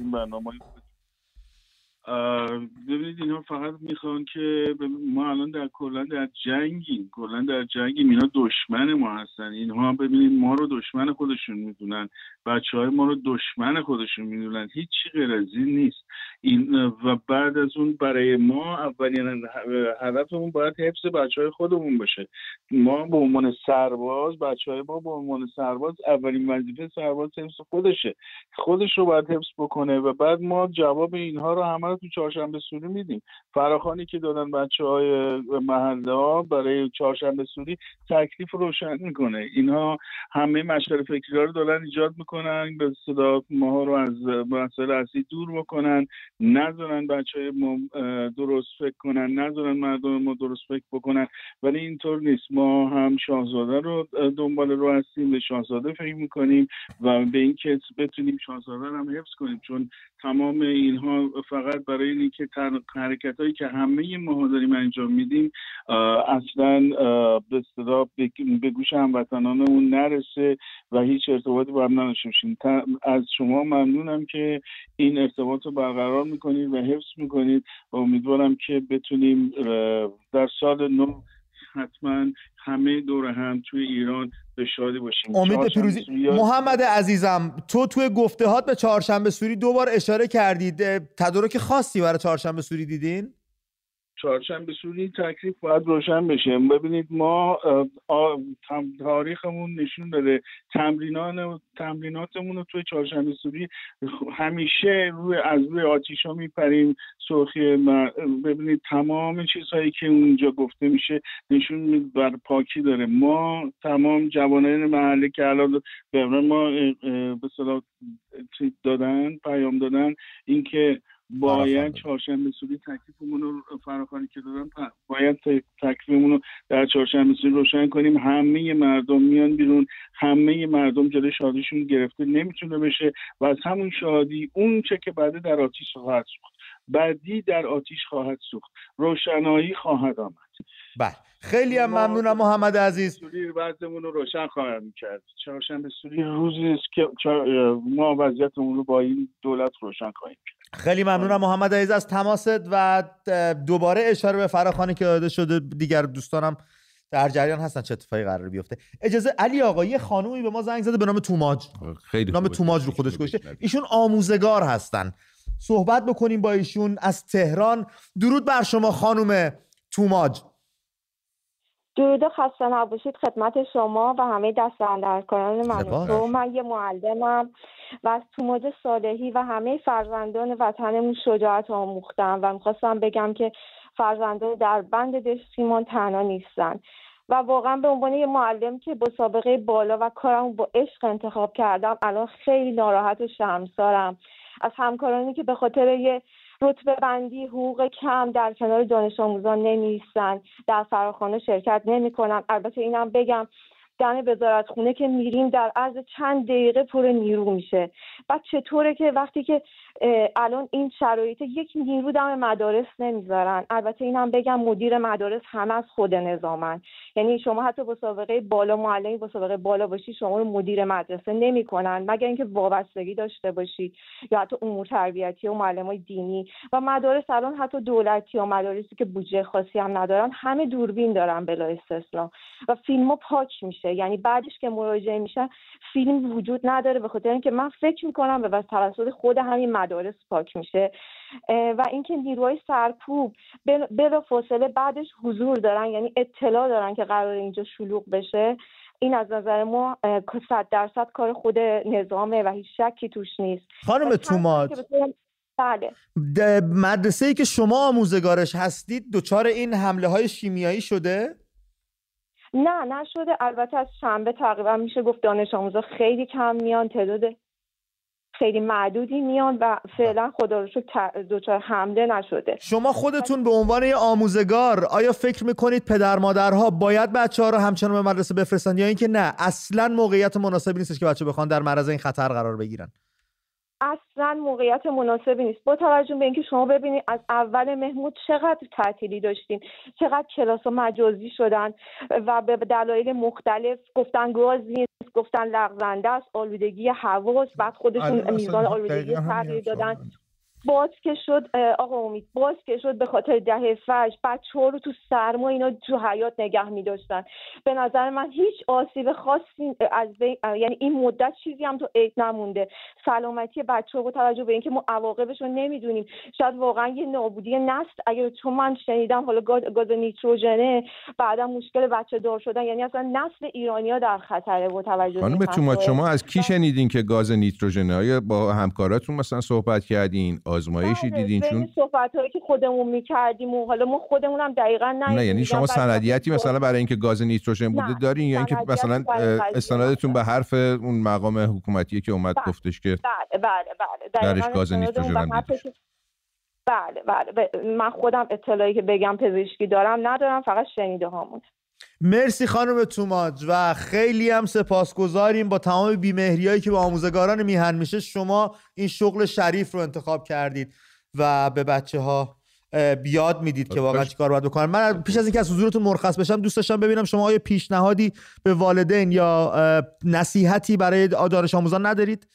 ببینید اینا فقط می‌خوان که ما الان در کلا در جنگیم. کلا در جنگیم. اینا دشمن ما هستن. اینها ببینید ما رو دشمن خودشون می‌دونن. بچه های ما رو دشمن خودشون می‌دونن. هیچی غیر از این نیست. این و بعد از اون برای ما اولین هدفمون باید حفظ بچه های خودمون باشه. ما به عنوان سرباز بچه های ما به عنوان سرباز اولین وظیفه سرباز حفظ خودشه. خودش رو باید حفظ بکنه و بعد ما جواب اینها رو همه رو تو چهارشنبه سوری میدیم. فراخانی که دادن بچه های محله ها برای چهارشنبه سوری تکلیف روشن می‌کنه. اینها همه مشغل فکری رو دارن ایجاد می‌کنن به صدا ما رو از مسائل اصلی دور بکنن. نذارن بچه های ما درست فکر کنن. نذارن مردم ما درست فکر بکنن. ولی اینطور نیست. ما هم شاهزاده رو دنبال رو هستیم. به شاهزاده فکر می‌کنیم و به این که بتونیم شاهزاده هم حفظ کنیم. چون تمام اینها فقط برای اینکه حرکت هایی که همه ما داریم انجام میدیم اصلا به صدا به گوش هموطنانمون نرسه و هیچ ارتباطی با هم نداشته از شما ممنونم که این ارتباط رو برقرار می‌کنید و حفظ می‌کنید و امیدوارم که بتونیم در سال نو حتما همه دور هم توی ایران به شادی باشیم. امید پیروزی. محمد عزیزم تو توی گفتهات به چهارشنبه سوری دو بار اشاره کردید تدارک خاصی برای چهارشنبه سوری دیدین؟ چهارشنبه سوری تکلیف باید روشن بشه. ببینید ما تاریخمون نشون داده. تمرینان تمریناتمون رو توی چهارشنبه سوری همیشه روی از روی آتیش ها میپریم. سرخی ببینید تمام چیزهایی که اونجا گفته میشه نشون بر پاکی داره. ما تمام جوانان محله که الان به ما به دادن پیام دادن اینکه باید چهارشنبه سوری تکلیفمون رو فراخوانی که دادن باید تکلیفمون رو در چهارشنبه سوری روشن کنیم. همه مردم میان بیرون همه مردم جلوی شادیشون گرفته نمی‌تونه بشه و از همون شادی اون چه که بعد در آتیش خواهد سوخت. بعدی در آتیش خواهد سوخت. روشنایی خواهد آمد. بله. خیلی هم ممنونم محمد عزیز. سوری وضعمون رو روشن خواهد کرد. چهارشنبه سوری روزی است که ما وضعیتمون رو با این دولت روشن خواهیم کرد. خیلی ممنونم محمد عزیز از تماست و دوباره اشاره به فراخانی که داده شده دیگر دوستانم در جریان هستن چه اتفاقی قرار بیفته. اجازه علی آقا یه خانومی به ما زنگ زده به نام توماج. خیلی نام توماج رو خودش گذاشته. ایشون آموزگار هستن. صحبت بکنیم با ایشون از تهران. درود بر شما خانم توماج. درود خسته نباشید خدمت شما و همه دستاندرکاران من من یه معلمم و از توماج صالحی و همه فرزندان وطنمون شجاعت آموختم و می‌خواستم بگم که فرزندان در بند دشتیمان تنها نیستن و واقعا به عنوان یه معلم که با سابقه بالا و کارم با عشق انتخاب کردم الان خیلی ناراحت و شرمسارم. از همکارانی که به خاطر یه رتبه بندی حقوق کم در کنار دانش آموزان نمیستن در فراخانه شرکت نمی‌کنن. البته اینم بگم دم وزارت خونه که میریم در عرض چند دقیقه پر نیرو میشه. و چطوره که وقتی که الان این شرایط یک نیرو دم مدارس نمی‌ذارن. البته اینم بگم مدیر مدارس همه از خود نظامن. یعنی شما حتی با سابقه بالا معلمی با سابقه بالا باشی شما رو مدیر مدرسه نمی‌کنن. مگر اینکه وابستگی داشته باشی یا حتی امور تربیتی و معلم دینی. و مدارس الان حتی دولتی و مدارسی که بودجه خاصی هم ندارن همه دوربین دارن بلا استثنا. و فیلم پاک میشه. یعنی بعدش که مراجعه میشه فیلم وجود نداره. به خاطر اینکه من فکر می‌کنم به توسط خود همین مدارس پاک میشه. و اینکه نیروهای سرکوب بلا فاصله بعدش حضور دارن یعنی اطلاع دارن که قرار اینجا شلوغ بشه این از نظر ما صد درصد کار خود نظامه و هیچ شکی توش نیست. خانم تومات بله. مدرسه ای که شما آموزگارش هستید دچار این حمله های شیمیایی شده؟ نه نشده. البته از شنبه تقریبا میشه گفت دانش آموزا خیلی کم میان تعداد خیلی معدودی میان و فعلا خدا رو دچار حمله نشده. شما خودتون به عنوان یه آموزگار آیا فکر می‌کنید پدر مادرها باید بچه ها رو همچنان به مدرسه بفرستند یا اینکه نه اصلا موقعیت مناسبی نیست که بچه بخوان در معرض این خطر قرار بگیرن؟ اصلا موقعیت مناسبی نیست. با توجه به اینکه شما ببینید از اول مهمود چقدر تعطیلی داشتیم چقدر کلاس و مجازی شدن و به دلایل مختلف گفتن گاز نیست گفتن لغزنده است آلودگی هواست بعد خودشون میزان آلودگی تغییر دادن. باز که شد آقا امید باز که شد به خاطر دهه فج بچه ها رو تو سرما اینا تو حیات نگه می داشتن به نظر من هیچ آسیب خاصی از یعنی این مدت چیزی هم تو عید نمونده. سلامتی بچه ها با توجه به اینکه ما عواقبش رو نمی‌دونیم. شاید واقعا یه نابودی نسل اگر چون من شنیدم حالا گاز نیتروژنه بعدا مشکل بچه دار شدن. یعنی اصلا نسل ایرانیا در خطره با توجه خانم شما از کی شنیدین که گاز نیتروژنه؟ با همکاراتون مثلا صحبت کردین؟ آزمایشی بله، دیدین؟ چون صحبت هایی که خودمون می‌کردیم و حالا ما خودمون هم دقیقا نه یعنی شما سندیتی مثلا برای اینکه گاز نیتروژن بوده دارین یا اینکه مثلا استنادتون به حرف اون مقام حکومتی که اومد بله، گفتش که بله بله بله. گاز نیتروژن بله بله. من خودم اطلاعی که بگم پزشکی دارم ندارم فقط شنیده هامون مرسی خانم توماج و خیلی هم سپاسگزاریم با تمام بیمهریایی که به آموزگاران میهن میشه. شما این شغل شریف رو انتخاب کردید و به بچه ها بیاد می‌دید که واقعا چیکار باید بکنن. من پیش از اینکه از حضورتون مرخص بشم دوست داشتم ببینم شما آیا پیشنهادی به والدین یا نصیحتی برای دانش آموزان ندارید؟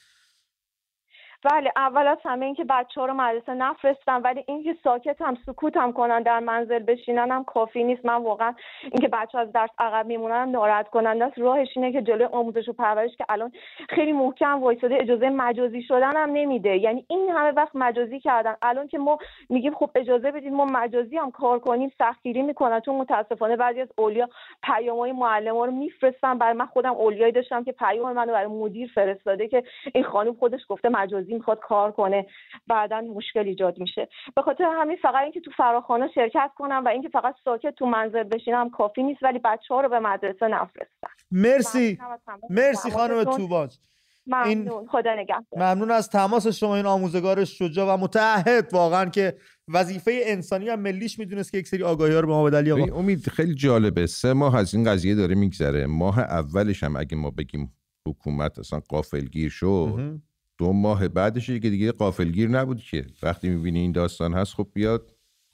بله اول از همه اینکه بچه ها رو مدرسه نفرستم ولی اینکه ساکت هم سکوت هم کنن در منزل بشینن هم کافی نیست. من واقعا اینکه بچه از درس عقب میمونن ناراحت کننده است. راهش اینه که جلوی آموزش و پرورش که الان خیلی محکم وایساده اجازه مجازی شدن هم نمیده. یعنی این همه وقت مجازی کردن. الان که ما میگیم خب اجازه بدید ما مجازی هم کار کنیم سختگیری می‌کنن چون متاسفانه بعضی از اولیا پیامهای معلم رو میفرستن. برای من خودم اولیایی داشتم که پیام منو برای مدیر فرستاده که این خانم خودش گفته مجازی می‌خواد کار کنه بعدا مشکل ایجاد میشه. به خاطر همین فقط اینکه تو فراخانه شرکت کنم و اینکه فقط ساکت تو منزل بشینم کافی نیست ولی بچه ها رو به مدرسه نفرستم. مرسی. مرسی خانم توباج. ممنون. خدا نگهدار. ممنون از تماس شما این آموزگار شجاع و متعهد واقعا که وظیفه انسانی و ملیش می‌دونست که یک سری آگاهی رو به ما بدلی آقا امید خیلی جالبه. سه ماه از این قضیه داره میگذره. ماه اولش هم اگه ما بگیم حکومت اصلا قافلگیر شد. دو ماه بعدش که دیگه قافلگیر نبود که. وقتی می‌بینی این داستان هست خب بیاد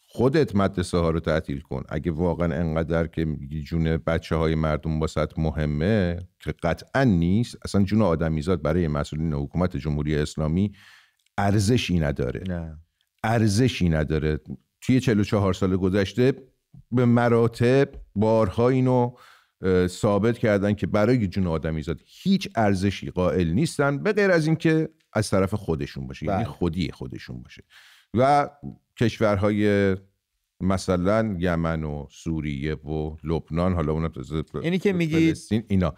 خودت مدرسه ها رو تعطیل کن. اگه واقعا انقدر که جون بچه های مردم واسط مهمه که قطعا نیست اصلا جون آدمیزاد برای مسئولین حکومت جمهوری اسلامی ارزشی نداره. ارزشی نداره. توی 44 سال گذشته به مراتب بارها اینو ثابت کردن که برای جون آدمیزاد هیچ ارزشی قائل نیستن. به غیر از اینکه از طرف خودشون باشه یعنی بله. خودی خودشون باشه. و کشورهای مثلا یمن و سوریه و لبنان حالا اونا اینی که میگی اینا.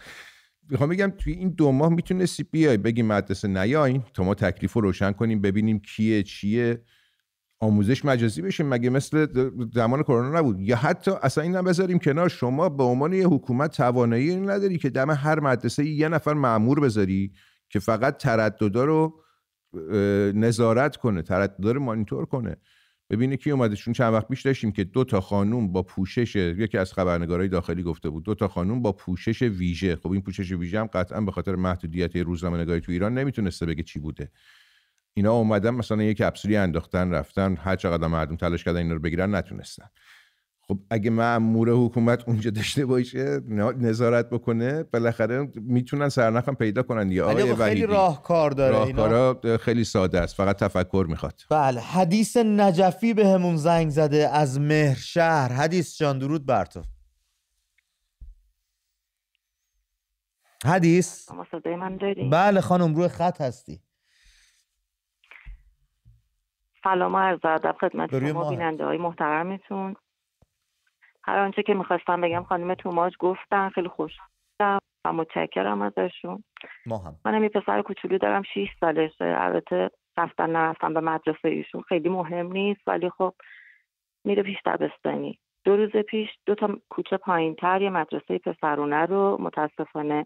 می‌خوام بگم توی این دو ماه می‌تونستی بیای بگی مدرسه نیاین تا ما تکلیف رو روشن کنیم ببینیم کیه چیه. آموزش مجازی بشیم مگه مثل زمان کرونا نبود. یا حتی اصلا این بذاریم کنار شما به عنوان یه حکومت توانایی نداری که دم هر مدرسه یه نفر معمور بذاری. که فقط ترددا رو نظارت کنه ترددا رو مانیتور کنه. ببینه کی اومده. چون چند وقت پیش داشتیم که دو تا خانوم با پوشش یکی از خبرنگارای داخلی گفته بود دو تا خانوم با پوشش ویژه. خب این پوشش ویژه هم قطعا به خاطر محدودیت روزنامه‌نگاری تو ایران نمی‌تونسته بگه چی بوده. اینا اومدن مثلا یک کپسولی انداختن رفتن هر چقدر مردم تلاش کردن اینا رو بگیرن نتونستن. خب اگه مأمور حکومت اونجا داشته باشه نظارت بکنه بالاخره می‌تونن سرنخم پیدا کنن دیگه. آقای خیلی راهکار داره راهکارا خیلی ساده است. فقط تفکر می‌خواد. بله حدیث نجفی به همون زنگ زده از مهر شهر. حدیث جان درود بر تو. حدیث؟ بله خانم روی خط هستی. سلام عرض ادب خدمت شما بیننده های محترمتون. هر آنچه که می‌خواستم بگم خانم توماج گفتن خیلی خوش و متشکرم ازشون. ما هم. منم یه پسر کوچولو دارم 6 سالشه. البته رفتن نرفتن به مدرسه ایشون. خیلی مهم نیست ولی خب میره پیش دبستانی دو روز پیش دو تا کوچه پایین تر یه مدرسه پسرونه رو متاسفانه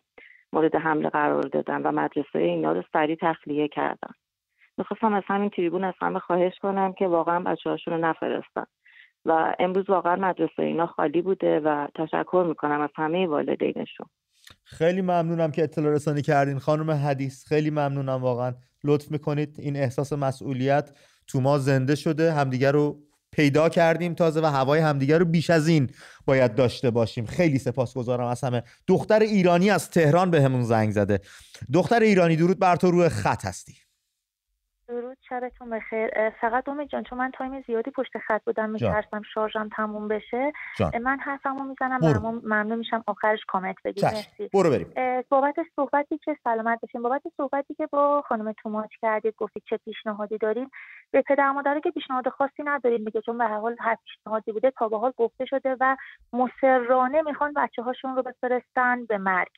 مورد حمله قرار دادن و مدرسه اینا رو سریع تخلیه کردن. می‌خواستم از همین تریبون از همه خواهش کنم که واقعا بچه هاشون رو نفرستن. و امروز واقعا مدرسه اینا خالی بوده و تشکر می‌کنم از همه والدینشون. خیلی ممنونم که اطلاع رسانی کردین. خانم حدیث خیلی ممنونم واقعا. لطف می‌کنید این احساس مسئولیت تو ما زنده شده. همدیگر رو پیدا کردیم تازه و هوای همدیگر رو بیش از این باید داشته باشیم. خیلی سپاسگزارم از همه. دختر ایرانی از تهران به همون زنگ زده. دختر ایرانی درود بر تو روی خط هستی. شبتون بخیر. فقط امید جان چون من تایم زیادی پشت خط بودم میترسم شارژم تموم بشه. جان. من حرفمو می‌زنم ممنون میشم. آخرش کامنت بگید مرسی. برو بریم. بابت صحبتی که سلامت باشین. بابت صحبتی که با خانم توماچ کردید گفتید چه پیشنهادی دارید به پدر مادره که پیشنهاد خاصی ندارید میگه چون به هر حال هر پیشنهادی بوده تا به حال گفته شده و مسررانه می‌خوان بچه هاشون رو بفرستن به مرگ.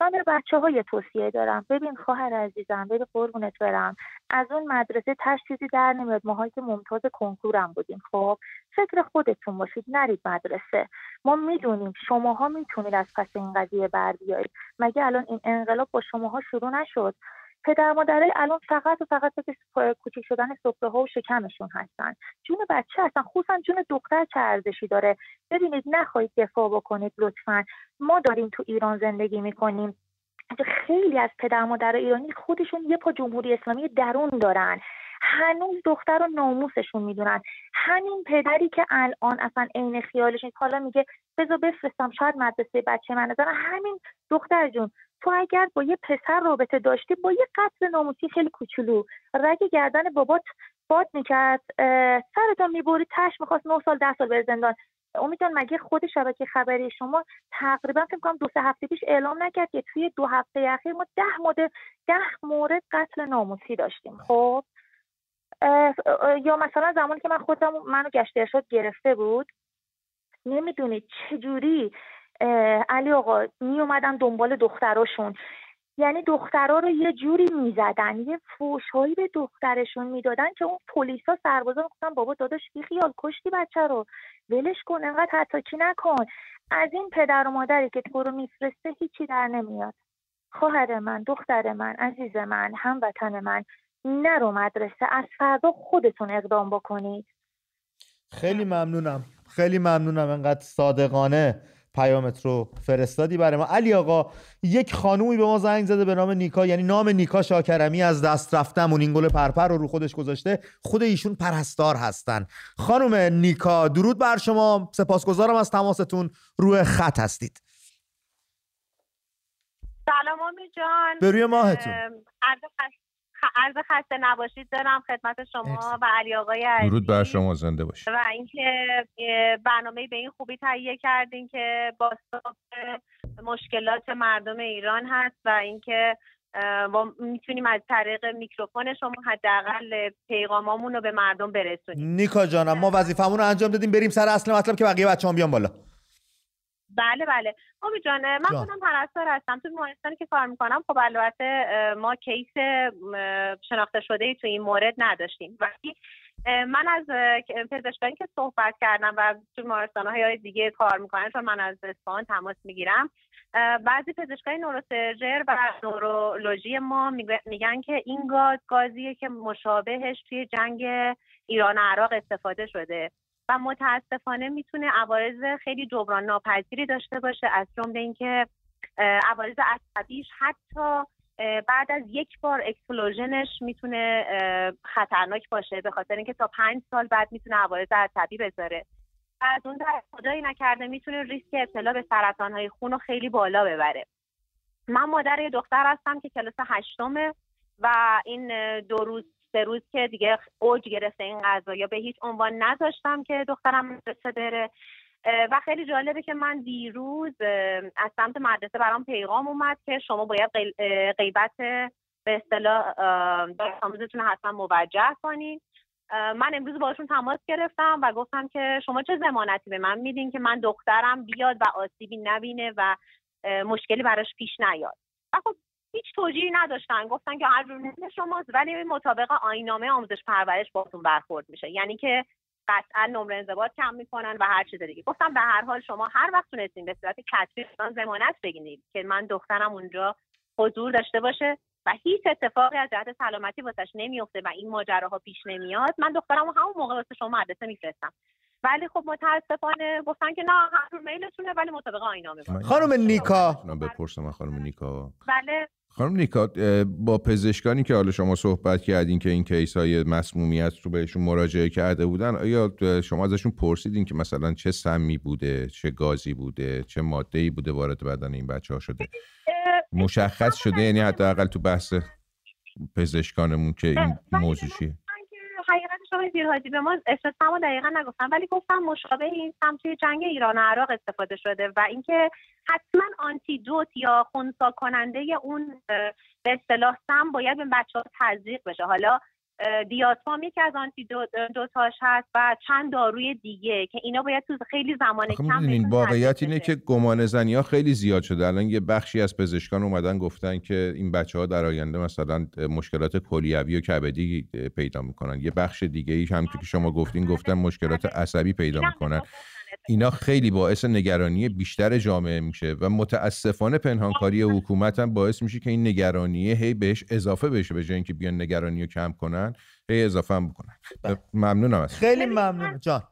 من به بچه های توصیه دارم. ببین خواهر عزیزم ببین قربونت برم. از اون مدرسه تش چیزی در نمیاد. ماهایی که ممتاز کنکورم بودیم. خب فکر خودتون باشید. نرید مدرسه. ما می‌دونیم شماها می‌تونید از پس این قضیه بر بیایید. مگه الان این انقلاب با شماها شروع نشد؟ پدر مادره الان فقط و فقط فکر کوچیک شدن سفره ها و شکمشون هستن. جون بچه هستن. خصوصا جون دختر چه ارزشی داره؟ ببینید نخواهید دفاع بکنید لطفا. ما داریم تو ایران زندگی می‌کنیم. خیلی از پدر مادر ایرانی خودشون یه پا جمهوری اسلامی درون دارن. هنوز دختر رو ناموسشون می‌دونن. همین پدری که الان اصلا عین خیالش نیست. حالا میگه بذار بفرستم شاید مدرسه بچه من نظرم همین دختر جون. تو اگر با یه پسر رابطه داشتی با یه قتل ناموسی خیلی کوچولو. رگ گردن بابات باد می‌کرد سرتان می‌بری تش می‌خواست نه سال ده سال بر زندان. امیدوارم مگه خود شبکه خبری شما تقریبا فکر کنم دو سه هفته پیش اعلام نکرد که توی دو هفته اخیر ما ده مورد ده مورد قتل ناموسی داشتیم. خب؟ یا مثلا زمانی که من خودم منو گشت ارشاد گرفته بود نمی‌دونید چجوری علی آقا می اومدن دنبال دختراشون. یعنی دخترها رو یه جوری می‌زدن یه فوشهایی به دخترشون می‌دادن که اون پلیسا سربازا گفتن بابا داداش بی خیال کشتی بچه رو ولش کن انقدر حتاکی نکن. از این پدر و مادری که تو رو میفرسته هیچی در نمیاد. خواهر من دختر من عزیز من هموطن من نرو مدرسه از فردا خودتون اقدام بکنید. خیلی ممنونم. خیلی ممنونم انقدر صادقانه پیامت رو فرستادی برای ما. علی آقا یک خانومی به ما زنگ زده به نام نیکا یعنی نام نیکا شاکرمی از دست رفتمون. این گل پرپر رو رو خودش گذاشته. خود ایشون پرستار هستن. خانم نیکا درود بر شما. سپاسگزارم از تماستون. روی خط هستید. سلام آمی جان. به روی ماهتون. عرض خسته نباشید. دارم خدمت شما و علی آقای عزیز. درود بر شما زنده باشید. و اینکه برنامه به این خوبی تهیه کردین که با مشکلات مردم ایران هست و اینکه می‌تونیم از طریق میکروفون شما حداقل پیغامامون رو به مردم برسونیم. نیکا جانم ما وظیفمون رو انجام دادیم. بریم سر اصل مطلب که بقیه بچه‌ها بیان بالا. بله بله. آبی جان من خودم پرستار هستم. تو بیمارستانی که کار می‌کنم خب البته ما کیس شناخته شده ای تو این مورد نداشتیم. ولی من از پزشکانی که صحبت کردم و تو بیمارستان های دیگه کار می‌کنم چون من از اصفهان تماس می‌گیرم بعضی پزشکای نوروسرجر و نورولوژی ما میگن که این گاز گازیه که مشابهش توی جنگ ایران و عراق استفاده شده. و متاسفانه می‌تونه عوارض خیلی جبران ناپذیری داشته باشه از جمله اینکه عوارض عصبیش حتی بعد از یک بار exposure ش می‌تونه خطرناک باشه به خاطر اینکه تا پنج سال بعد می‌تونه عوارض عصبی بذاره. از اون طرف خدایی نکرده می‌تونه ریسک ابتلا به سرطان های خون رو خیلی بالا ببره. من مادر یه دختر هستم که کلاس هشتمه و این دو روز سه روز که دیگه اوج گرفته این یا به هیچ عنوان نذاشتم که دخترم مدرسه بره. و خیلی جالبه که من دیروز از سمت مدرسه برام پیغام اومد که شما باید غیبت به اصطلاح آموزتون حتما موجه کنین. من امروز باشون تماس گرفتم و گفتم که شما چه زمانتی به من میدین که من دخترم بیاد و آسیبی نبینه و مشکلی براش پیش نیاد. و خب هیچ توجیهی نداشتن. گفتن که هر شماست ولی مطابق آینامه آموزش پرورش باتون برخورد میشه. یعنی که قطعا نمره انضباط کم می‌کنن و هر چیز دیگه. گفتم به هر حال شما هر وقت تونستین به صورت کتبی زمانت بگینید که من دخترم اونجا حضور داشته باشه و هیچ اتفاقی از جهت سلامتی واسش نمیفته و این ماجراها پیش نمیاد من دخترم همون موقع واسه شما مدرسه میفرستم. ولی خب متاسفانه گفتن که نه هر میلتونه ولی مطابق آینامه خانم نیکا. بپرسم خانم نیکا. بله. خانم نیکا با پزشکانی که حالا شما صحبت کردین که این کیس های مسمومیت رو بهشون مراجعه کرده بودن آیا شما ازشون پرسیدین که مثلا چه سمی بوده چه گازی بوده چه ماده ای بوده وارد بدن این بچه ها شده؟ مشخص شده یعنی حداقل تو بحث پزشکانمون که این موضوع چیه؟ آقای زیرهادی به ما اسم دقیقا نگفتم ولی گفتم مشابه این سمت جنگ ایران و عراق استفاده شده و اینکه حتما آنتیدوت یا خونسا کننده اون به اصطلاح سم باید به بچه ها تزریق بشه. حالا دیاتمام یکی از آنتی دوتاش هست و چند داروی دیگه که اینا باید تو خیلی زمان کم این واقعیت اینه که گمان زنی ها خیلی زیاد شده. الان یه بخشی از پزشکان اومدن گفتن که این بچه ها در آینده مثلا مشکلات کلیوی و کبدی پیدا می‌کنن. یه بخش دیگه ای هم که شما گفتین گفتن مشکلات عصبی پیدا می‌کنن. اینا خیلی باعث نگرانی بیشتر جامعه میشه و متاسفانه پنهانکاری حکومت هم باعث میشه که این نگرانیه هی بهش اضافه بشه به جای اینکه بیان نگرانی رو کم کنن هی اضافه هم بکنن. بله. ممنونم از خیلی ممنون. جان.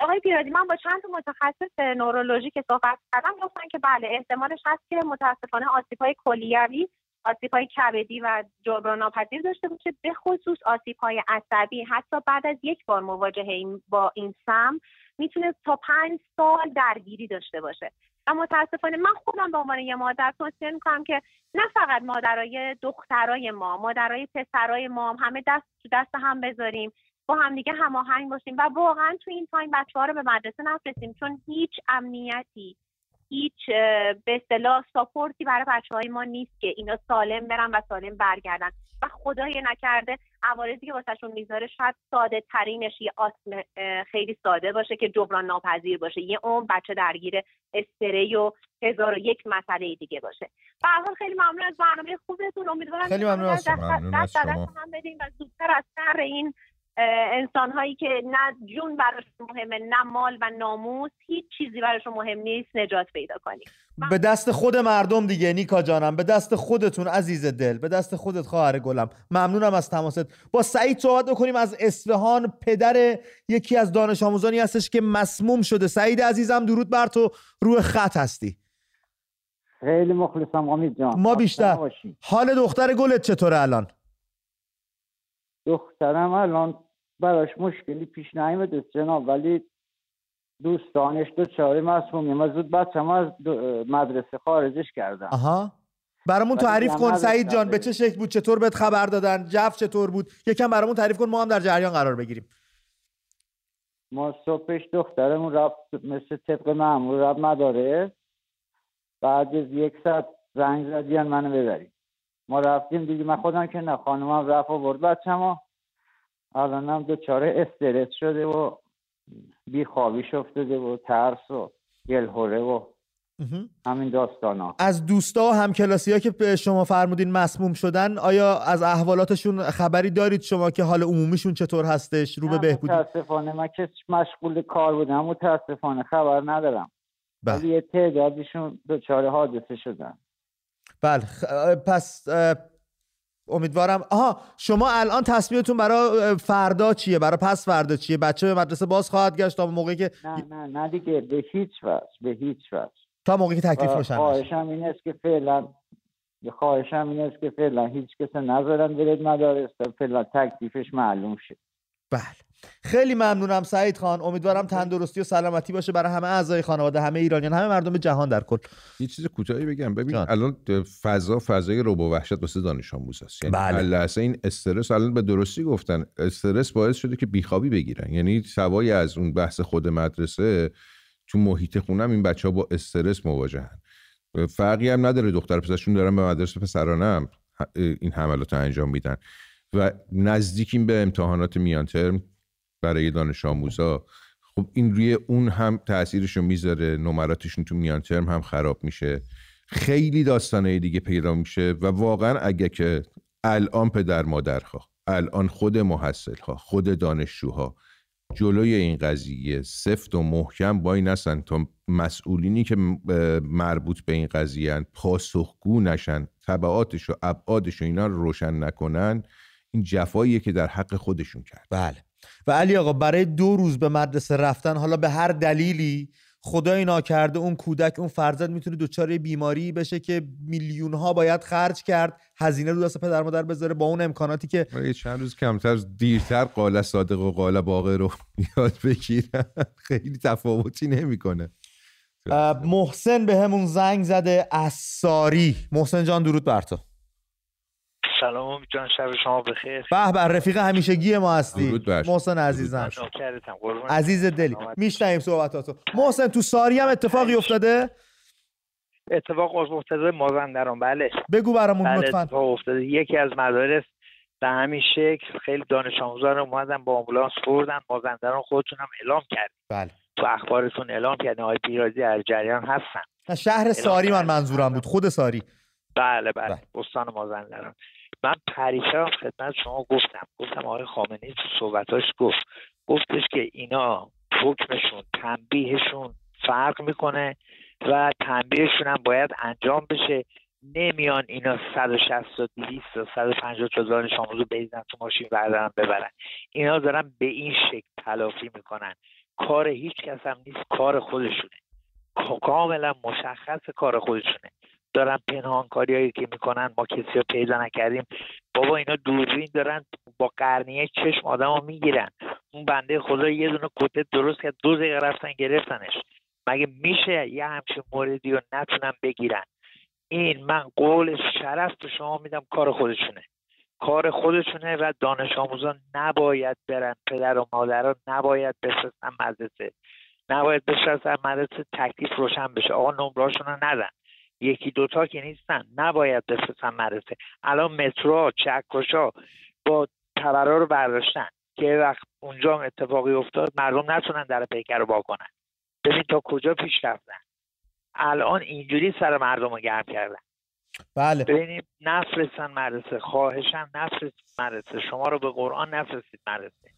آقای پیرادی من با چند متخصص نورولوژی که صحبت کردم گفتن که بله احتمالش هست که متاسفانه آسیب های کلیوی آسیب های کبدی و جبران ناپذیر داشته باشه. به خصوص آسیب های عصبی. حتی بعد از یک بار مواجهه با این سم می‌تونه تا پنج سال درگیری داشته باشه. و متاسفانه من خودم به عنوان یه مادر توصیه می‌کنم که نه فقط مادرای دخترای ما مادرای پسرای ما هم همه دست تو دست هم بذاریم با همدیگه هماهنگ باشیم و واقعا تو این time بچه ها رو به مدرسه نفرستیم چون هیچ امنیتی هیچ به اصطلاح support ی برای بچه های ما نیست که اینا سالم برن و سالم برگردن. و خدای نکرده عوارضی که واسهشون می‌ذاره شاید ساده ترینش یه آسم خیلی ساده باشه که جبران ناپذیر باشه. یه اون بچه درگیر استری و هزار و یک مسئله دیگه باشه. به حال خیلی ممنون از برنامه خوبتون. امیدوارم خیلی ممنون از شما. هم بدیم و زودتر از سر این انسان هایی که نه جون براشون مهمه نه مال و ناموس هیچ چیزی براشون مهم نیست نجات پیدا کنیم. به دست خود مردم دیگه نیکا جانم. به دست خودتون عزیز دل. به دست خودت خواهر گلم. ممنونم از تماست. با سعید صحبت بکنیم از اصفهان. پدر یکی از دانش آموزانی هستش که مسموم شده. سعید عزیزم درود بر تو. روی خط هستی. خیلی مخلصم امید جان. ما بیشتر. حال دختر گلت چطوره الان؟ دخترم الان براش مشکلی پیش نیامده جناب ولی دوستانش دو چاره مسمومی ما زود بچه از مدرسه خارجش کردم. آها. برامون تعریف کن. سعید جان به چه شکل بود؟ چطور بهت خبر دادن؟ جف چطور بود؟ یکم برامون تعریف کن. ما هم در جریان قرار بگیریم. ما صبحش دخترمون رفت مثل طبق معمول رفت مداره بعد از یک ساعت زنگ زدیان منو ببریم ما رفتیم دیگه. من خودم که نه خانمم رفت و برد ما الانم دوچاره استرس شده و بیخوابیش افتاده و ترس و گلهوره و همین داستان ها. از دوستا و همکلاسی ها که به شما فرمودین مسموم شدن آیا از احوالاتشون خبری دارید شما که حال عمومیشون چطور هستش؟ رو به بهبودی؟ متاسفانه من که مشغول کار بودم متاسفانه خبر ندارم. بله. ولی یه تعدادشون دچار حادثه شدن. بله پس امیدوارم. آها شما الان تصمیمتون برای فردا چیه؟ برای پس فردا چیه؟ بچه به مدرسه باز خواهد گشت تا موقعی که نه نه نه دیگه به هیچ وجه به هیچ وجه. تا موقعی که تکلیف روشن خواهشم این است که فعلا خواهشم این است که فعلا هیچ کس نذارن برید مدارس تا فعلا تکلیفش معلوم شه. بله. خیلی ممنونم سعید خان. امیدوارم تندرستی و سلامتی باشه برای همه اعضای خانواده همه ایرانیان همه مردم جهان در کل. یه چیز کوتاهی بگم. ببین الان فضا فضای روبو وحشت واسه دانش آموز است. یعنی بله. این استرس الان به درستی گفتن. استرس باعث شده که بیخوابی بگیرن. یعنی سوای از اون بحث خود مدرسه تو محیط خونم این بچه ها با استرس مواجهن. فرقی هم نداره دختر پسرشون دارن به مدرسه پسرانه این حملات رو انجام میدن. و نزدیکیم به امتحانات میان ترم برای دانش آموزا. خب این روی اون هم تاثیرشو می‌ذاره نمراتشون تو میان ترم هم خراب میشه. خیلی داستانه دیگه پیدا میشه و واقعا اگه که الان پدر مادرها الان خود محصلها خود دانشجوها جلوی این قضیه سفت و محکم وای نسن تا مسئولینی که مربوط به این قضیه پاسخگو نشن طبعاتش و ابعادش و اینا رو روشن نکنن این جفاییه که در حق خودشون کرد. بله. و علی آقا برای دو روز به مدرسه رفتن حالا به هر دلیلی خدای ناکرده اون کودک اون فرزند می‌تونه دچار بیماری بشه که میلیون ها باید خرج کرد هزینه رو دست پدر مادر بذاره با اون امکاناتی که چند روز کمتر دیرتر قال صادق و قال باقر رو (laughs) یاد بگیرن خیلی تفاوتی نمی‌کنه. محسن به همون زنگ زده ساری محسن جان درود بر تو. سلام جان شب شما بخیر. به به رفیق همیشگی ما هستی. محسن عزیزم. عزیز دلی میشنیم صحبتاتو. محسن تو ساری هم اتفاقی افتاده؟ اتفاق افتاده مازندران بله. بگو برامون بله لطفا. اتفاق افتاده. یکی از مدارس به همین شکل خیلی دانش آموزان اومدن با آمبولانس بردن مازندران خودتون هم اعلام کرد بله. تو اخبارتون اعلام کردن آقای پیرازی از جریان هستن. شهر ساری من منظورم بود خود ساری. بله بله, بله. استان مازندران. من پریشب خدمت شما گفتم گفتم آقای خامنه تو صحبتاش گفت گفتش که اینا حکمشون تنبیهشون فرق می‌کنه و تنبیهشون هم باید انجام بشه. نمیان اینا 160 تا 200 تا 150 تا دانش رو بریزن تو ماشین بردارن ببرن. اینا دارن به این شکل تلافی می‌کنن. کار هیچ کس هم نیست کار خودشونه. کاملا مشخص کار خودشونه. دارن پنهانکاریایی که می‌کنن ما کسی رو پیدا نکردیم. بابا اینا دوربین دارن با قرنیه چشم آدم رو می‌گیرن. اون بنده خدا یه دونه کته درست کرد دو دقیقه رفتن گرفتنش. مگه میشه یه همچین موردی رو نتونن بگیرن؟ این من قول شرف به شما میدم کار خودشونه. کار خودشونه و دانش آموزان نباید برن پدر و مادران نباید بفرستن مدرسه. نباید بفرستن مدرسه تکلیف روشن بشه. آقا نمراشون رو ندن. یکی دوتا که نیستن. نباید بفرستن مدرسه الان مترو چکشا با تبرا رو برداشتن که وقت اونجا اتفاقی افتاد مردم نتونن در پیکر رو کنن. ببین تا کجا پیش رفتن. الان اینجوری سر مردم رو گرم کردن. بله. ببینیم نفرستن مدرسه. خواهشن نفرستید مدرسه. شما رو به قرآن نفرستید مدرسه.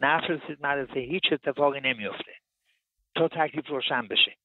نفرستید مدرسه. هیچ اتفاقی نمیفته تا تکلیف روشن بشه.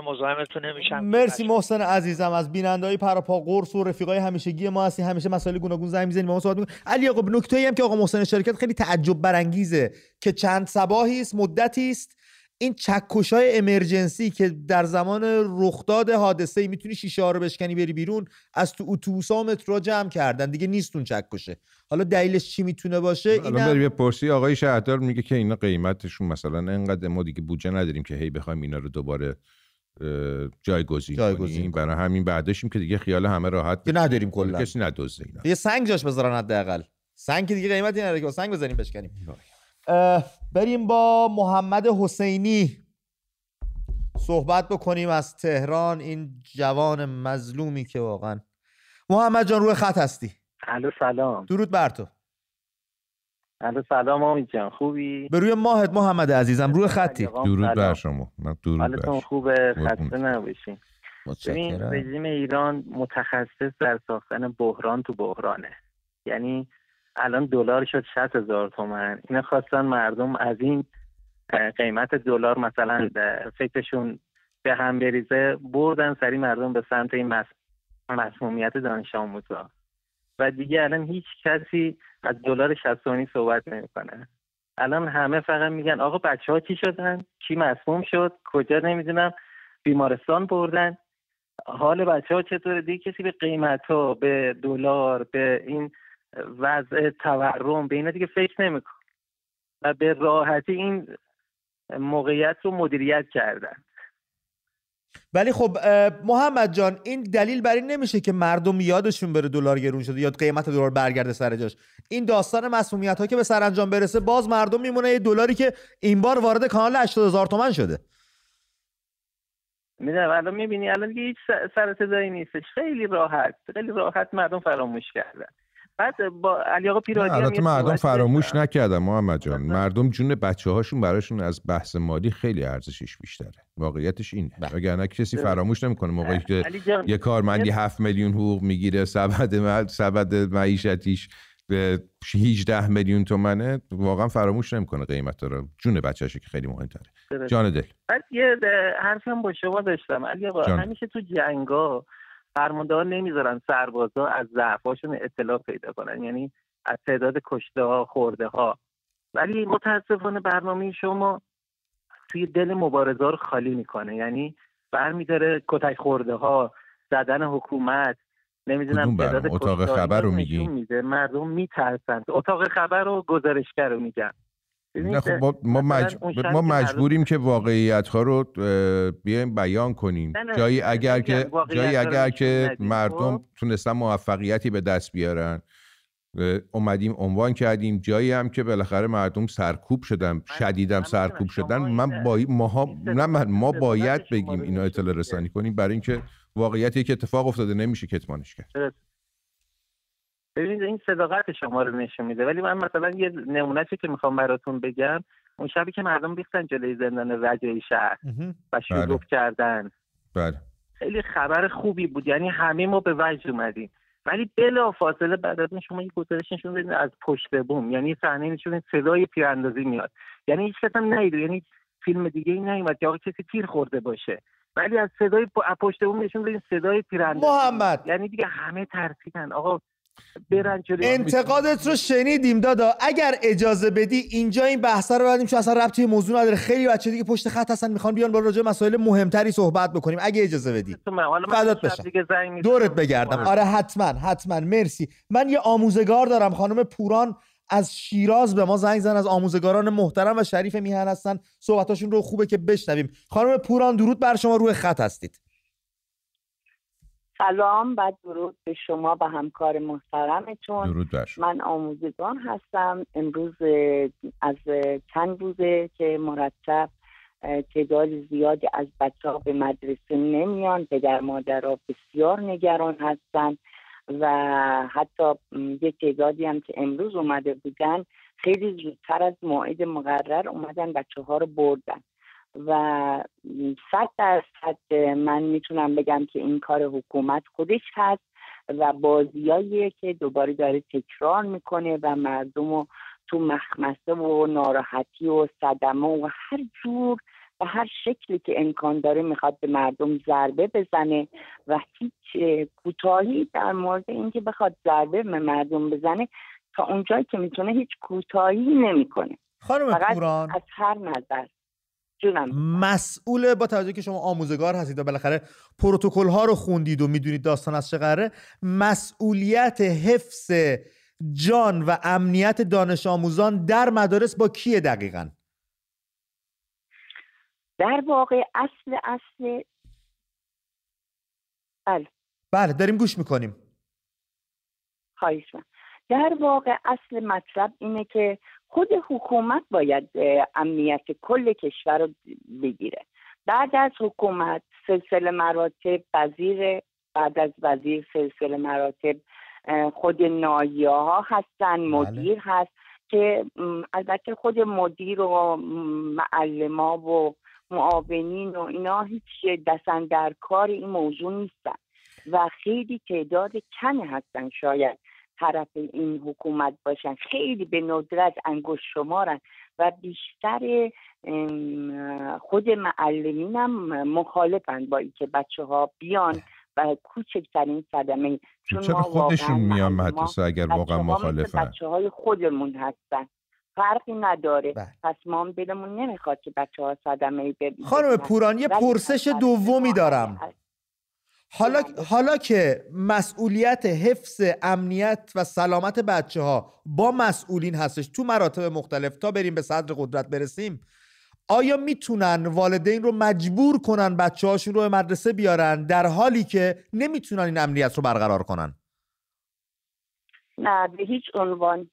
من مزاحمتون نمیشم. مرسی محسن عزیزم. از بینندهای پراپا قرص و رفیقای همیشگی ما هستی همیشه مسائل گوناگون زنگ می‌زنیم. ما صحبت علی آقا نکته ای هم که آقا محسن شرکت خیلی تعجب برانگیزه که چند صباحی است مدتی است. این چکش های امرجنسی که در زمان رخداد حادثه ای می‌تونی شیشه ها رو بشکنی بری بیرون از تو اتوبوس ها مترو جمع کردن. دیگه نیستون چکشه. حالا دلیلش چی می‌تونه باشه؟ اینا بریم پرسی. آقای شهردار میگه که اینا قیمتشون مثلا انقدر ما دیگه بودجه نداریم که هی بخوایم اینا رو دوباره جایگزین, کنیم. برای همین بعدشیم که دیگه خیال همه راحت که نداریم کلا. کسی ندوزه اینا. یه سنگ جاش بذارن حداقل. سنگ که دیگه قیمتی نداره که. سنگ بزنیم بشکنیم. بریم با محمد حسینی. صحبت بکنیم از تهران. این جوان مظلومی که واقعا. محمد جان روی خط هستی. الو سلام. درود بر تو. الو سلام امید جان خوبی؟ به روی ماهت محمد عزیزم روی خطی. درود بر شما. درود بر خوبه خسته نباشین. ببین رژیم ایران متخصص در ساختن بحران تو بحرانه. یعنی الان دلار شد 60 هزار تومن. اینا خواستن مردم از این قیمت دلار مثلا فکرشون به هم بریزه بردن سری مردم به سمت این مسمومیت دانش آموزا. و دیگه الان هیچ کسی از دلار 60 صحبت نمی‌کنه. الان همه فقط میگن آقا بچه ها چی شدن؟ کی مسموم شد؟ کجا نمی‌دونم. بیمارستان بردن. حال بچه ها چطوره؟ دیگه کسی به قیمت ها به دلار به این وضع تورم به اینا دیگه فکر نمیکن و به راحتی این موقعیت رو مدیریت کردن. ولی خب محمد جان این دلیل بر این نمیشه که مردم یادشون بره دلار گرون شده یا قیمت دلار برگرده سر جاش. این داستان مسئولیت ها که به سرانجام برسه باز مردم میمونه یه دلاری که این بار وارد کانال 80 هزار تومن شده. می‌دونم الان می‌بینی الان دیگه هیچ سر صدایی نیستش. خیلی راحت خیلی راحت مردم فراموش کردن. بعد با علی آقا پیرادی البته مردم فراموش نکردن محمد جان. مردم جون بچه هاشون براشون از بحث مالی خیلی ارزشش بیشتره. واقعیتش اینه. بله. وگرنه کسی فراموش نمی‌کنه. موقعی که یه کارمندی 7 میلیون حقوق می‌گیره سبد سبد معیشتیش به 18 میلیون تومنه واقعا فراموش نمی‌کنه قیمت رو. جون بچه‌شه که خیلی مهمتره. جان دل. بعد یه حرفی هم با شما داشتم. علی آقا همیشه تو جنگا فرماندهان نمی‌ذارن سربازا از ضعفاشون اطلاع پیدا کنن. یعنی از تعداد کشته ها خورده ها ولی متاسفانه برنامه شما توی دل مبارزه رو خالی می‌کنه. یعنی برمیداره کتک خورده ها زدن حکومت نمی‌دونم تعداد اتاق خبر رو میگی؟ مردم میترسن اتاق خبر رو گزارشگر رو میگن. نه خب ما, ما, ما مجبوریم که واقعیت ها رو بیایم بیان کنیم. جایی اگر که جایی اگر که مردم تونستن موفقیتی به دست بیارن. اومدیم عنوان کردیم. جایی هم که بالاخره مردم سرکوب شدن شدیدم سرکوب شدن. من با ما نه من ما باید بگیم اینا اطلاع رسانی کنیم. برای اینکه واقعیتی که اتفاق افتاده نمیشه کتمانش کرد. ببینید این صداقت شما رو نشون میده. ولی من مثلا یه نمونهشی که می‌خوام براتون بگم اون شبی که مردم ریختن جلوی زندان رجایی شهر و شروع بله. کردن. بله. خیلی خبر خوبی بود. یعنی همه ما به وجد اومدیم. ولی بلا فاصله بعد از شما یه گزارش نشون بدین از پشت بوم. یعنی صحنه نشون صدای پیراندازی میاد. یعنی هیچ کس هم یعنی فیلم دیگه ای نیومد که آقا کسی تیر خورده باشه. ولی از صدای پشت بوم نشون بدین صدای پیراندازی محمد! یعنی دیگه همه ترسیدن. آقا انتقادت رو شنیدیم دادا. اگر اجازه بدی اینجا این بحثا رو بعدیم چون اصلا ربطی موضوع نداره. خیلی بچه دیگه پشت خط هستن می‌خوان بیان با راجع مسائل مهمتری صحبت بکنیم. اگه اجازه بدی. فدات بشم. دورت بگردم. آره حتما حتما. مرسی. من یه آموزگار دارم. خانم پوران از شیراز به ما زنگ زن از آموزگاران محترم و شریف میهن هستن. صحبتاشون رو خوبه که بشنویم. خانم پوران درود بر شما. روی خط هستید. سلام و درود به شما و همکار محترمتون. درود من آموزگان هستم. امروز از چند روزه که مرتب تعداد زیادی از بچه ها به مدرسه نمیان. پدر مادرها بسیار نگران هستن و حتی یه تعدادی هم که امروز اومده بودن خیلی زودتر از موعد مقرر اومدن. بچه ها رو بردن. و صد درصد من می‌تونم بگم که این کار حکومت خودش هست و بازیایی که دوباره داره تکرار می‌کنه و مردم رو تو مخمسه و ناراحتی و صدمه و هر جور و هر شکلی که امکان داره می‌خواد به مردم ضربه بزنه و هیچ کوتاهی در مورد اینکه بخواد ضربه به مردم بزنه تا اونجایی که می‌تونه هیچ کوتاهی نمی‌کنه. خانم پوران. از هر نظر. مسئول با توجه که شما آموزگار هستید و بالاخره پروتکل ها رو خوندید و می‌دونید داستان از چه قراره مسئولیت حفظ جان و امنیت دانش آموزان در مدارس با کیه دقیقا؟ در واقع اصل اصل بله. بله داریم گوش می‌کنیم. خواهش در واقع اصل مطلب اینه که خود حکومت باید امنیت کل کشور رو بگیره. بعد از حکومت سلسله مراتب وزیر بعد از وزیر سلسله مراتب خود نایه ها هستن بله. مدیر هست که البته خود مدیر و معلما و معاونین و اینا هیچ دستن در کار این موضوع نیستن. و خیلی تعداد کمی هستن شاید. طرف این حکومت باشن. خیلی به ندرت انگشت شمارن و بیشتر خود معلمین هم مخالفن با اینکه بچه ها بیان و کوچکترین صدمه. چون چرا خودشون میان مدرسه اگر واقعا مخالفن؟ بچه های خودمون هستن. فرقی نداره. بله. پس ما هم دلمون نمی‌خواد که بچه ها صدمه ببینن. خانم پوران یه پرسش دومی دارم. حالا حالا که مسئولیت حفظ امنیت و سلامت بچه ها با مسئولین هستش تو مراتب مختلف تا بریم به صدر قدرت برسیم آیا می‌تونن والدین رو مجبور کنن بچه هاشون رو به مدرسه بیارن در حالی که نمی‌تونن این امنیت رو برقرار کنن؟ نه به هیچ عنوان.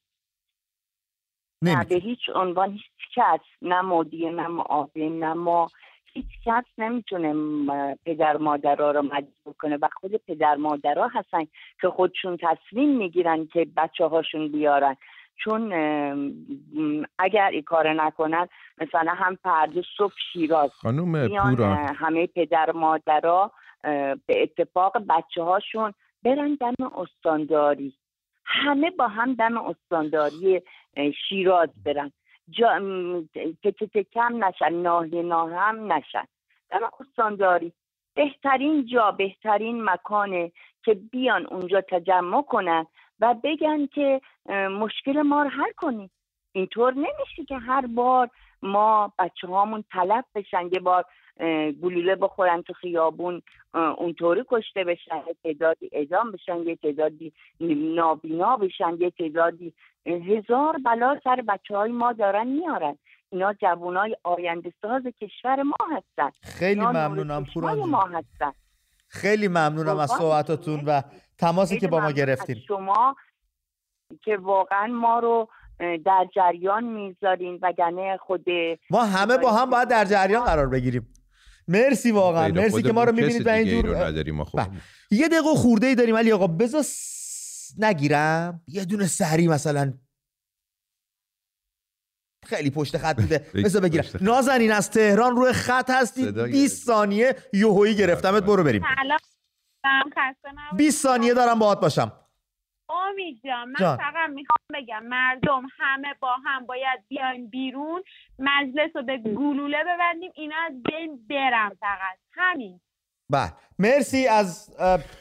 نه به هیچ عنوان هیچ کس نه مدیر نه معاون نه ما. هیچ کس نمی‌تونه پدر مادرها رو مجبور کنه. و خود پدر مادرها هستن که خودشون تصمیم می‌گیرن که بچه هاشون بیارن. چون اگر این کار نکنن مثلا هم پرده صبح شیراز خانوم همه پدر مادرها به اتفاق بچه هاشون برن دم استانداری. همه با هم دم استانداری شیراز برن. جا... کم نشن ناهی ناه هم نشن دم استانداری بهترین جا بهترین مکانه که بیان اونجا تجمع کنن و بگن که مشکل ما رو حل کنیم اینطور نمیشه که هر بار ما بچه هامون تلف بشن یه بار گلوله بخورن تو خیابون اونطوری کشته بشن یه تعدادی اعدام بشن یه تعدادی نابینا بشن یه تعدادی هزار بلا سر بچه های ما دارن میارن. اینا جوان های آینده ساز کشور ما هستن. خیلی ممنونم پوران ما هستن. خیلی ممنونم از صحبتاتون و تماسی که با ما گرفتین. شما که واقعا ما رو در جریان می‌ذارین وگرنه خود ما همه با هم باید در جریان قرار بگیریم. مرسی واقعا. مرسی که ما رو می‌بینید و اینجور بله. یه دقیقه خورده ای داریم. ولی آقا بذار نگیرم. یه دونه سری مثلا خیلی پشت خط بوده. (laughs) بذار بگیرم. نازنین از تهران روی خط هستی. 20 ثانیه یوهویی گرفتمت. برو بریم. 20 ثانیه دارم باهات باشم. امید جان من فقط می‌خوام بگم مردم همه با هم باید بیایم بیرون مجلس رو به گلوله ببندیم اینا از بین برم فقط. همین. بله. مرسی از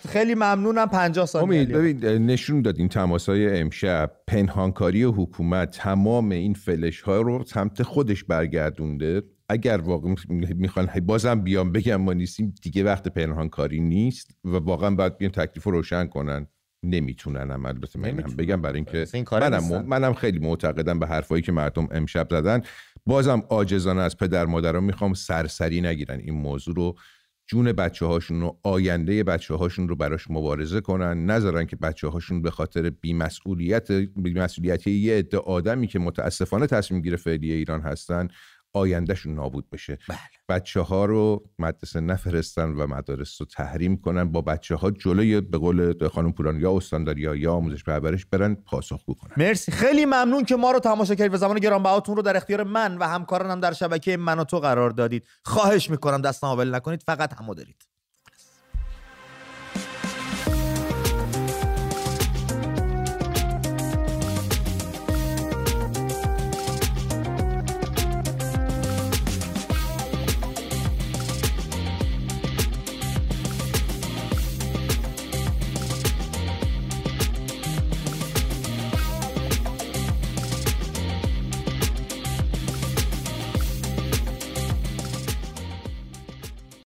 خیلی ممنونم. 50 سال امید ببین نشون داد این تماس های امشب. پنهانکاری حکومت تمام این فلش ها رو سمت خودش برگردونده. اگر واقعا می‌خوان بازم بیام بگم ما نیستیم دیگه وقت پنهانکاری نیست و واقعا باید بیان تکلیف رو روشن کنن. نمی‌تونن هم البته من هم بگم برای اینکه این منم, منم خیلی معتقدم به حرفایی که مردم امشب زدن. بازم عاجزانه از پدر مادران می‌خوام سرسری نگیرن. این موضوع رو جون بچه هاشون و آینده بچه هاشون رو براش مبارزه کنن. نذارن که بچه هاشون به خاطر بیمسئولیت بیمسئولیتی یه عده آدمی که متاسفانه تصمیم گیره فعلی ایران هستن آیندهشون نابود بشه. بله. بچه ها رو مدرسه نفرستن و مدارس رو تحریم کنن با بچه ها جلوی به قول خانم پوران یا استانداری یا آموزش پرورش برن پاسخ کنن مرسی. خیلی ممنون که ما رو تماشا کردید و زمان گرانبهاتون رو در اختیار من و همکارانم در شبکه من و تو قرار دادید. خواهش می‌کنم دست نابل نکنید فقط همو دارید.